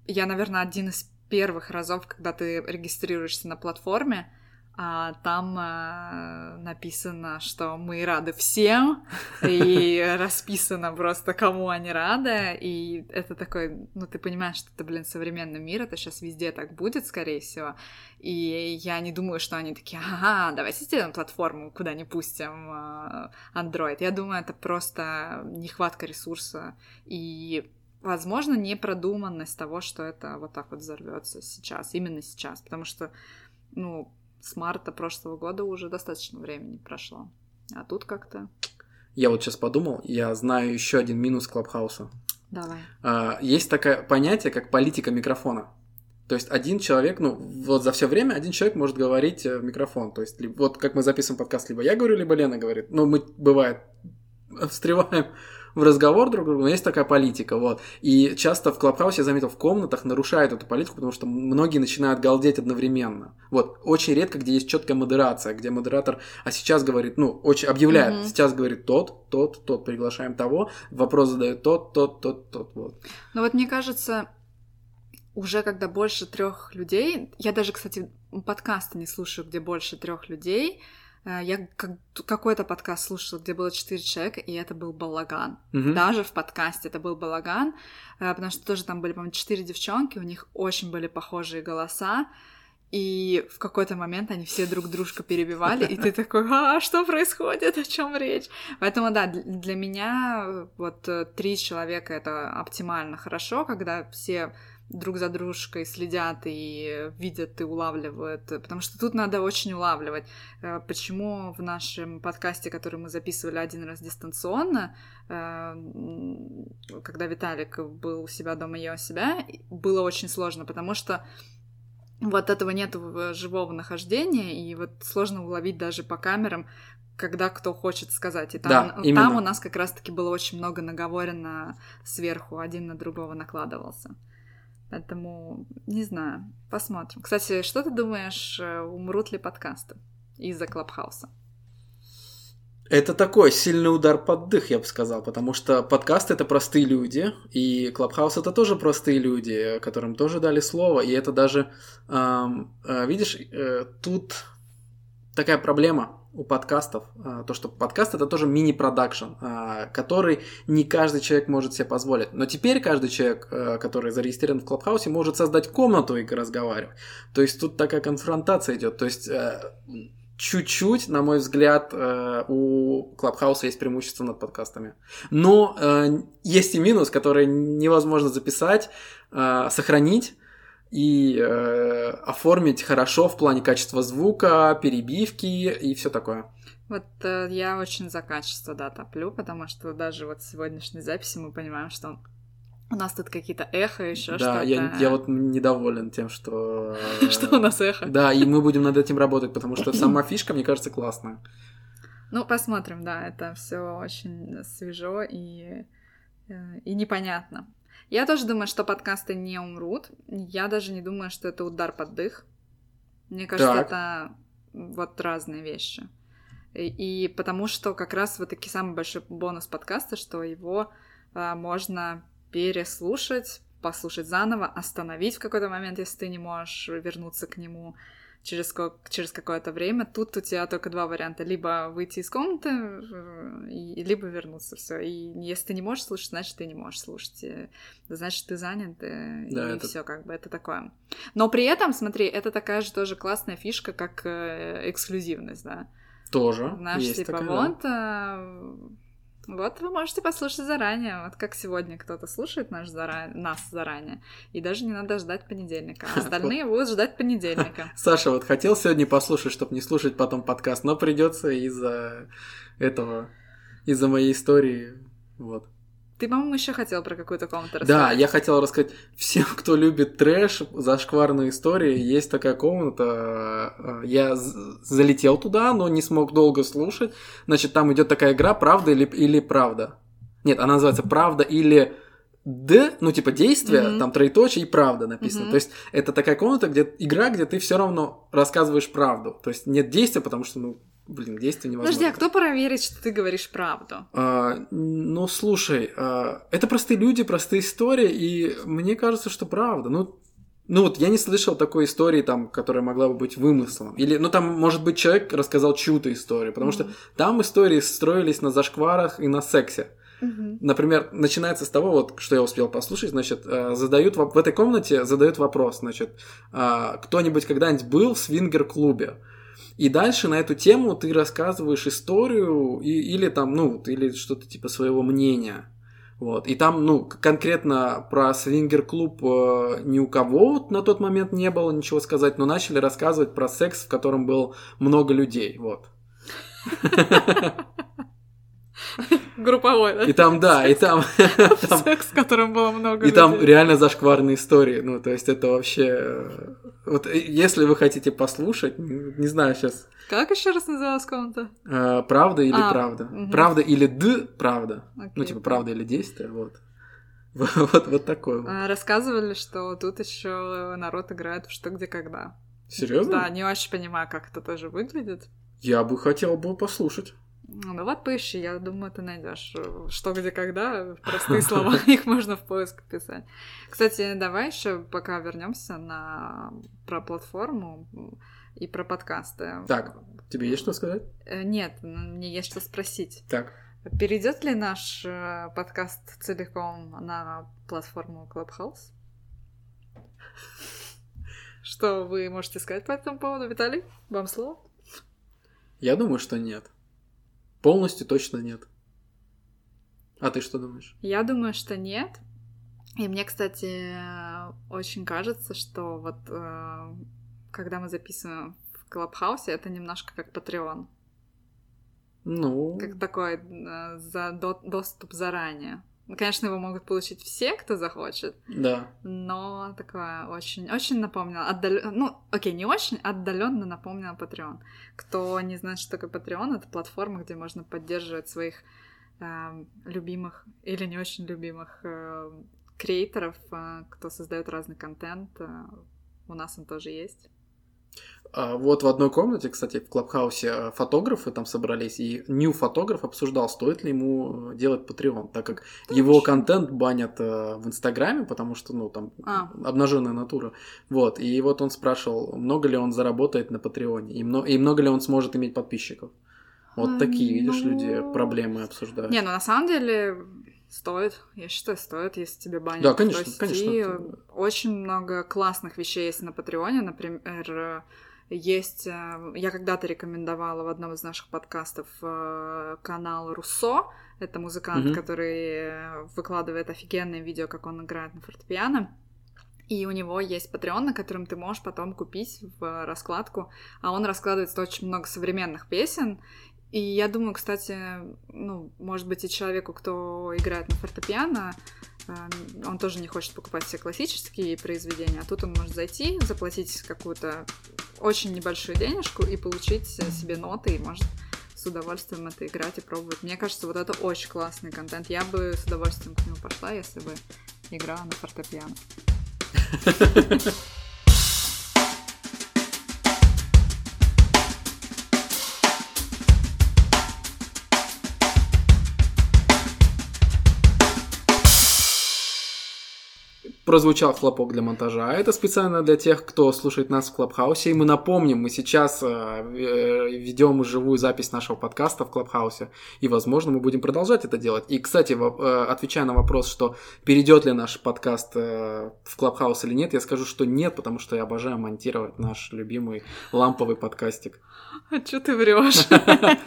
Я, наверное, один из первых разов, когда ты регистрируешься на платформе, а там а, написано, что мы рады всем, *laughs* и расписано просто, кому они рады, и это такой, ну, ты понимаешь, что это, блин, современный мир, это сейчас везде так будет, скорее всего, и я не думаю, что они такие, ага, давайте сделаем платформу, куда не пустим а, Android. Я думаю, это просто нехватка ресурса, и возможно, непродуманность того, что это вот так вот взорвется сейчас, именно сейчас, потому что, ну, с марта прошлого года уже достаточно времени прошло, а тут как-то... Я вот сейчас подумал, я знаю еще один минус Клабхауса. Давай. А, есть такое понятие, как политика микрофона. То есть один человек, ну, вот за все время один человек может говорить в микрофон. То есть, вот как мы записываем подкаст, либо я говорю, либо Лена говорит. Ну, мы, бывает, встреваем в разговор друг другу, но есть такая политика, вот. И часто в Клабхаусе, я заметил, в комнатах нарушают эту политику, потому что многие начинают галдеть одновременно. Вот, очень редко, где есть четкая модерация, где модератор, а сейчас говорит, ну, очень объявляет, mm-hmm. сейчас говорит тот, тот, тот, приглашаем того, вопрос задает тот, тот, тот, тот, вот. Ну вот мне кажется, уже когда больше трех людей, я даже, кстати, подкасты не слушаю, где больше трех людей, я как, какой-то подкаст слушала, где было четыре человека, и это был балаган. Mm-hmm. Даже в подкасте это был балаган, э, потому что тоже там были, по-моему, четыре девчонки, у них очень были похожие голоса, и в какой-то момент они все друг дружку перебивали, и ты *laughs* такой, а что происходит, о чем речь? Поэтому да, для меня вот э, три человека это оптимально хорошо, когда все друг за дружкой следят и видят и улавливают, потому что тут надо очень улавливать. Э, почему в нашем подкасте, который мы записывали один раз дистанционно, э, когда Виталик был у себя дома, я у себя, было очень сложно, потому что вот этого нет живого нахождения, и вот сложно уловить даже по камерам, когда кто хочет сказать. И там, да, там у нас как раз-таки было очень много наговорено сверху, один на другого накладывался. Поэтому, не знаю, посмотрим. Кстати, что ты думаешь, э, умрут ли подкасты из-за Клабхауса? Это такой сильный удар под дых, я бы сказал, потому что подкаст это простые люди, и Клабхаус это тоже простые люди, которым тоже дали слово, и это даже, э, видишь, э, тут такая проблема у подкастов, а, то, что подкаст это тоже мини-продакшн, а, который не каждый человек может себе позволить. Но теперь каждый человек, а, который зарегистрирован в Клабхаусе, может создать комнату и разговаривать. То есть тут такая конфронтация идет. То есть чуть-чуть, на мой взгляд, э, у Клабхауса есть преимущество над подкастами. Но э, есть и минус, который невозможно записать, э, сохранить и э, оформить хорошо в плане качества звука, перебивки и все такое. Вот э, я очень за качество, да, топлю, потому что даже вот в сегодняшней записи мы понимаем, что у нас тут какие-то эхо, еще да, что-то. Да, я, я вот недоволен тем, что... *laughs* Что у нас эхо. Да, и мы будем над этим работать, потому что сама *laughs* фишка, мне кажется, классная. Ну, посмотрим, да, это все очень свежо и, э, и непонятно. Я тоже думаю, что подкасты не умрут. Я даже не думаю, что это удар под дых. Мне кажется, Так. это вот разные вещи. И, и потому что как раз вот таки самый большой бонус подкаста, что его а, можно переслушать, послушать заново, остановить в какой-то момент, если ты не можешь вернуться к нему через, ко- через какое-то время. Тут у тебя только два варианта. Либо выйти из комнаты, э, и, либо вернуться. Все. И если ты не можешь слушать, значит, ты не можешь слушать. И, значит, ты занят, э, Да, и это- все как бы это такое. Но при этом, смотри, это такая же тоже классная фишка, как э, эксклюзивность, да. Тоже. Знаешь, есть типа, такая, да. вот, а, вот вы можете послушать заранее, вот как сегодня кто-то слушает наш зара... нас заранее, и даже не надо ждать понедельника, а *laughs* остальные будут ждать понедельника. *laughs* Саша вот хотел сегодня послушать, чтобы не слушать потом подкаст, но придется из-за этого, из-за моей истории. Вот. Ты, по-моему, еще хотел про какую-то комнату Да, рассказать. я хотел рассказать всем, *laughs* кто любит трэш, зашкварные истории, есть такая комната. э, Я залетел туда, но не смог долго слушать. Значит, там идет такая игра «Правда или, или правда». Нет, она называется «Правда или Д», ну типа действие, Мгм. там троеточие и правда написано. Мгм. То есть это такая комната, где игра, где ты все равно рассказываешь правду. То есть нет действия, потому что, ну, блин, действие невозможно. Подожди, а кто проверит, что ты говоришь правду? А, ну, слушай, а, это простые люди, простые истории, и мне кажется, что правда. Ну, ну вот я не слышал такой истории, там, которая могла бы быть вымыслом. Или, ну, там, может быть, человек рассказал чью-то историю, потому что Мгм. там истории строились на зашкварах и на сексе. Мгм. Например, начинается с того, вот, что я успел послушать, значит, э, задают в этой комнате задают вопрос, значит, а, кто-нибудь когда-нибудь был в свингер-клубе? И дальше на эту тему ты рассказываешь историю и- или там, ну, или что-то типа своего мнения. Вот. И там, ну, конкретно про свингер-клуб э, ни у кого на тот момент не было ничего сказать, но начали рассказывать про секс, в котором было много людей. Вот. *laughs* Групповой, да? И там, да, и там, Секс, *laughs* *laughs* в котором было много И там реально зашкварные истории. Ну, то есть это вообще... э, Вот э, если вы хотите послушать, не знаю сейчас, Как еще раз называлась комната? э, правда или А, правда. Правда или д правда. Ну, типа, правда или действие, вот. *laughs* Вот, вот такое. А, Рассказывали, что тут еще народ играет в что где когда. Серьезно? Да, не очень понимаю, как это тоже выглядит. Я бы хотел бы послушать. Ну вот поищи, я думаю, ты найдешь. Что где когда, *laughs* простые слова, их можно в поиск писать. Кстати, давай еще пока вернемся на про платформу и про подкасты. Так. Тебе есть что сказать? Э, Нет, мне есть что спросить. Так. Перейдет ли наш э, подкаст целиком на платформу Clubhouse? Что вы можете сказать по этому поводу, Виталий? Вам слово? Я думаю, что нет. Полностью точно нет. А ты что думаешь? Я думаю, что нет. И мне, кстати, очень кажется, что вот э, когда мы записываем в Клабхаусе, это немножко как Patreon. Ну, Как такой э, за до- доступ заранее. Ну, Конечно, его могут получить все, кто захочет, да. но такое очень, очень напомнило, отдалё- ну, окей, не очень, отдаленно напомнило Patreon. Кто не знает, что такое Patreon, это платформа, где можно поддерживать своих эм, любимых или не очень любимых э, креаторов, э, кто создает разный контент. э, у нас он тоже есть. А Вот в одной комнате, кстати, в Клабхаусе э, фотографы там собрались, и Нью фотограф обсуждал, стоит ли ему э, делать Patreon, так как Да его контент банят э, в Инстаграме, потому что, ну, там А. обнаженная натура. Вот, и вот он спрашивал, много ли он заработает на Патреоне, и, мно- и много ли он сможет иметь подписчиков. Вот А, такие, видишь, ну, люди проблемы обсуждают. Не, ну на самом деле стоит. Я считаю, стоит, если тебе банят. Да, конечно, То есть конечно, и Очень много классных вещей есть на Патреоне. Например, Есть, э, я когда-то рекомендовала в одном из наших подкастов э, канал Руссо. Это музыкант, Мгм. который выкладывает офигенные видео, как он играет на фортепиано. И у него есть Patreon, на котором ты можешь потом купить в раскладку. А он раскладывает очень много современных песен. И я думаю, кстати, ну, может быть, и человеку, кто играет на фортепиано, эм, он тоже не хочет покупать все классические произведения, а тут он может зайти, заплатить какую-то очень небольшую денежку и получить себе ноты, и может с удовольствием это играть и пробовать. Мне кажется, вот это очень классный контент. Я бы с удовольствием к нему пошла, если бы играла на фортепиано. *laughs* Прозвучал хлопок для монтажа. А Это специально для тех, кто слушает нас в Клабхаусе. И мы напомним, мы сейчас э, э, ведем живую запись нашего подкаста в Клабхаусе. И, возможно, мы будем продолжать это делать. И, кстати, э, отвечая на вопрос, что перейдет ли наш подкаст в Клабхаус или нет, я скажу, что нет, потому что я обожаю монтировать наш любимый ламповый подкастик. А что ты врешь?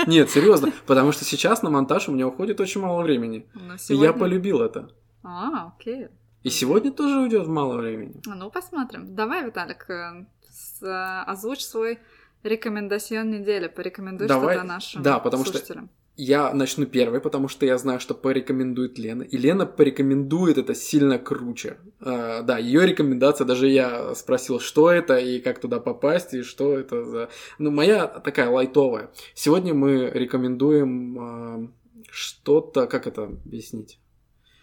*laughs* Нет, серьезно, потому что сейчас на монтаж у меня уходит очень мало времени. Ну, И я полюбил это. А, окей. И сегодня тоже уйдет мало времени. А Ну, посмотрим. Давай, Виталик, э, озвучь свой рекомендацион недели. Порекомендуй Давай. что-то нашим Да, потому что- слушателям. Я начну первый, потому что я знаю, что порекомендует Лена. И Лена порекомендует это сильно круче. А, да, ее рекомендация, даже я спросил, что это и как туда попасть, и что это за... Ну, моя такая лайтовая. Сегодня мы рекомендуем а, что-то, как это объяснить?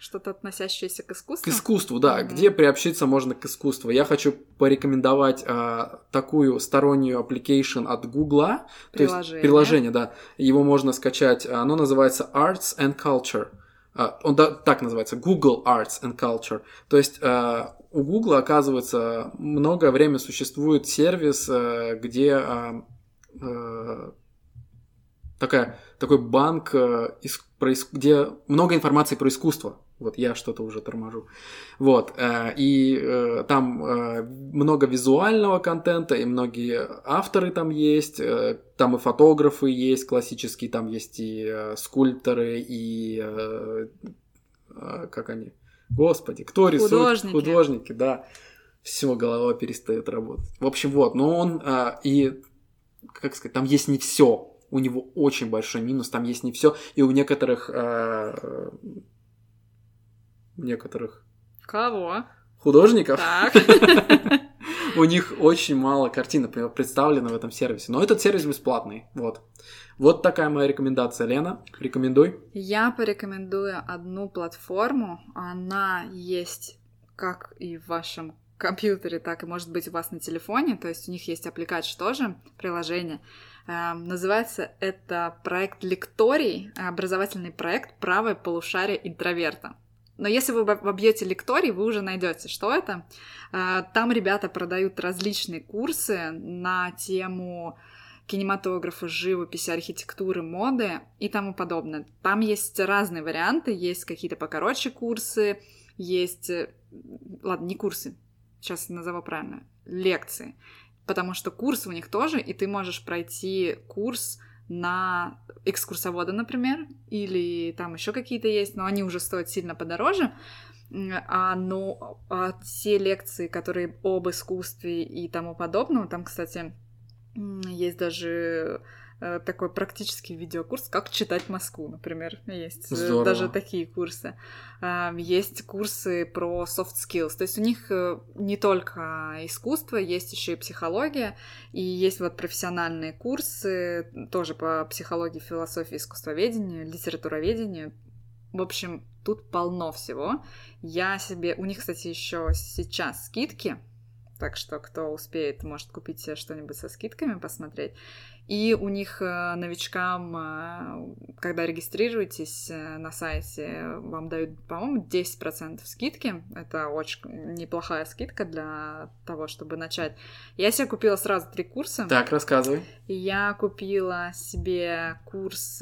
Что-то относящееся к К искусству? искусству, да, Мгм. где приобщиться можно к искусству. Я хочу порекомендовать а, такую стороннюю application от Гугла, то есть Приложение. да. Его можно скачать. Оно называется Arts and Culture. А, Он да- так называется Google Arts and Culture. То есть а, у Google, оказывается, многое время существует сервис, а, где а, а, такая, такой банк, а, ис- про где много информации про искусство. Вот я что-то уже торможу. Вот. э, И э, там э, много визуального контента, и многие авторы там есть, там и фотографы есть классические, там есть и скульпторы, и... Как они? Господи, кто рисует? Художники. Художники, да. Все, голова перестает работать. В общем, вот. Но он и... Как сказать, там есть не все. У него очень большой минус, там есть не все. И у некоторых... э, некоторых Кого? художников Так. *laughs* у них очень мало картин, представлено в этом сервисе. Но этот сервис бесплатный. Вот. Вот такая моя рекомендация. Лена, рекомендуй. Я порекомендую одну платформу. Она есть как и в вашем компьютере, так и может быть у вас на телефоне. То есть у них есть аппликация тоже, приложение. Эм, Называется это проект Лекторий, образовательный проект «Правое полушарие интроверта». Но если вы вобьете лекторий, вы уже найдете, что это. Э, Там ребята продают различные курсы на тему кинематографа, живописи, архитектуры, моды и тому подобное. Там есть разные варианты, есть какие-то покороче курсы, есть... э, Ладно, не курсы, сейчас назову правильно, лекции. Потому что курсы у них тоже, и ты можешь пройти курс на экскурсовода, например, или там еще какие-то есть, но они уже стоят сильно подороже. А, но а те лекции, которые об искусстве и тому подобном, там, кстати, есть даже такой практический видеокурс, как читать Москву, например, есть э, Здорово. даже такие курсы. Есть курсы про soft skills, то есть у них э, не только искусство, есть еще и психология, и есть вот профессиональные курсы тоже по психологии, философии, искусствоведению, литературоведению. В общем, тут полно всего. Я себе... У них, кстати, еще сейчас скидки, так что кто успеет, может купить себе что-нибудь со скидками, посмотреть. И у них э, новичкам, э, когда регистрируетесь э, на сайте, вам дают, по-моему, 10% скидки. Это очень неплохая скидка для того, чтобы начать. Я себе купила сразу три курса. Так, рассказывай. Я купила себе курс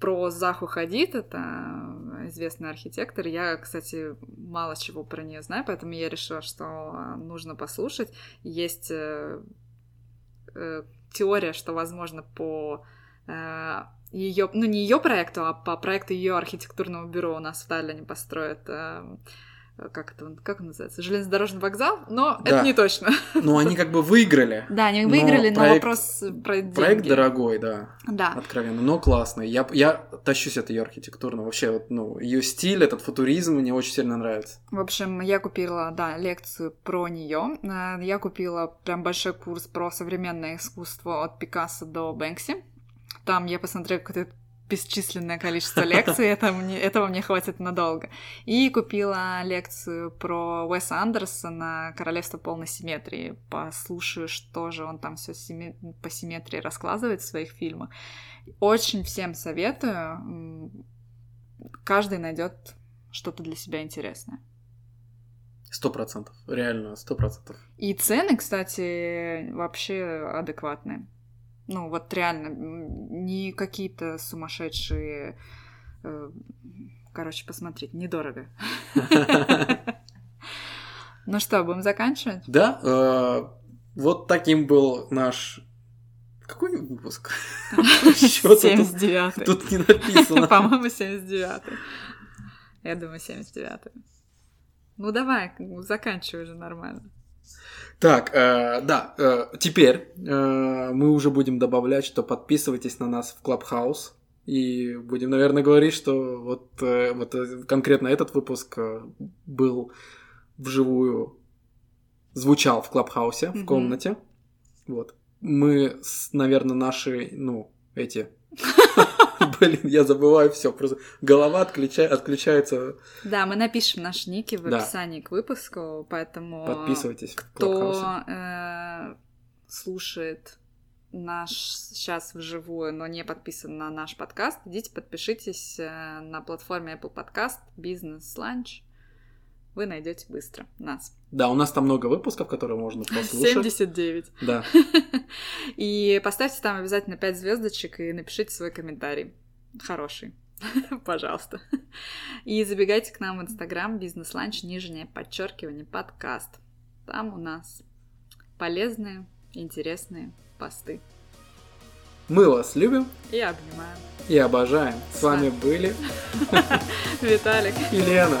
про Заху Хадид, это известный архитектор. Я, кстати, мало чего про нее знаю, поэтому я решила, что нужно послушать. Есть теория, что, возможно, по э, ее, ну не ее проекту, а по проекту ее архитектурного бюро у нас в Таллине построят э, как это, как он называется, железнодорожный вокзал, но Да. это не точно. Ну, они как бы выиграли. *laughs* Да, они Но выиграли, но, проект- вопрос про деньги. Проект дорогой, да, Да. откровенно, но классный. Я, я тащусь от ее архитектурно. Вообще, вот, ну, ее стиль, этот футуризм мне очень сильно нравится. В общем, я купила, да, лекцию про нее. Я купила прям большой курс про современное искусство от Пикассо до Бэнкси. Там я посмотрела какое-то бесчисленное количество лекций, *laughs* это мне, этого мне хватит надолго. И купила лекцию про Уэса Андерсона «Королевство полной симметрии». Послушаю, что же он там все по симметрии раскладывает в своих фильмах. Очень всем советую. Каждый найдет что-то для себя интересное. Сто процентов. Реально, сто процентов. И цены, кстати, вообще адекватные. Ну, вот реально, не какие-то сумасшедшие... э, Короче, посмотреть, недорого. *laughs* Ну что, будем заканчивать? Да, э, вот таким был наш... Какой выпуск? *laughs* Чё тут- 79 Тут не написано. *laughs* По-моему, 79 Я думаю, 79 Ну давай, заканчивай уже нормально. Так, э, да, э, теперь э, мы уже будем добавлять, что подписывайтесь на нас в Clubhouse. И будем, наверное, говорить, что вот, э, вот э, конкретно этот выпуск э, был вживую, звучал в Клабхаусе, в Мгм. комнате. Вот. Мы, наверное, наши, ну, эти... *laughs* *laughs* Блин, я забываю все, просто голова отключа- отключается. Да, мы напишем наши ники в Да. описании к выпуску, поэтому... Подписывайтесь кто э, слушает наш сейчас вживую, но не подписан на наш подкаст, идите подпишитесь э, на платформе Apple Podcast Business Lunch. Вы найдете быстро нас. Да, у нас там много выпусков, которые можно послушать. 79. Да. *laughs* И поставьте там обязательно 5 звездочек и напишите свой комментарий. Хороший. *laughs* Пожалуйста. И забегайте к нам в Инстаграм бизнес ланч нижнее подчеркивание подкаст. Там у нас полезные, интересные посты. Мы вас любим И обнимаю. и обожаем. С вами были *laughs* Виталик. Елена.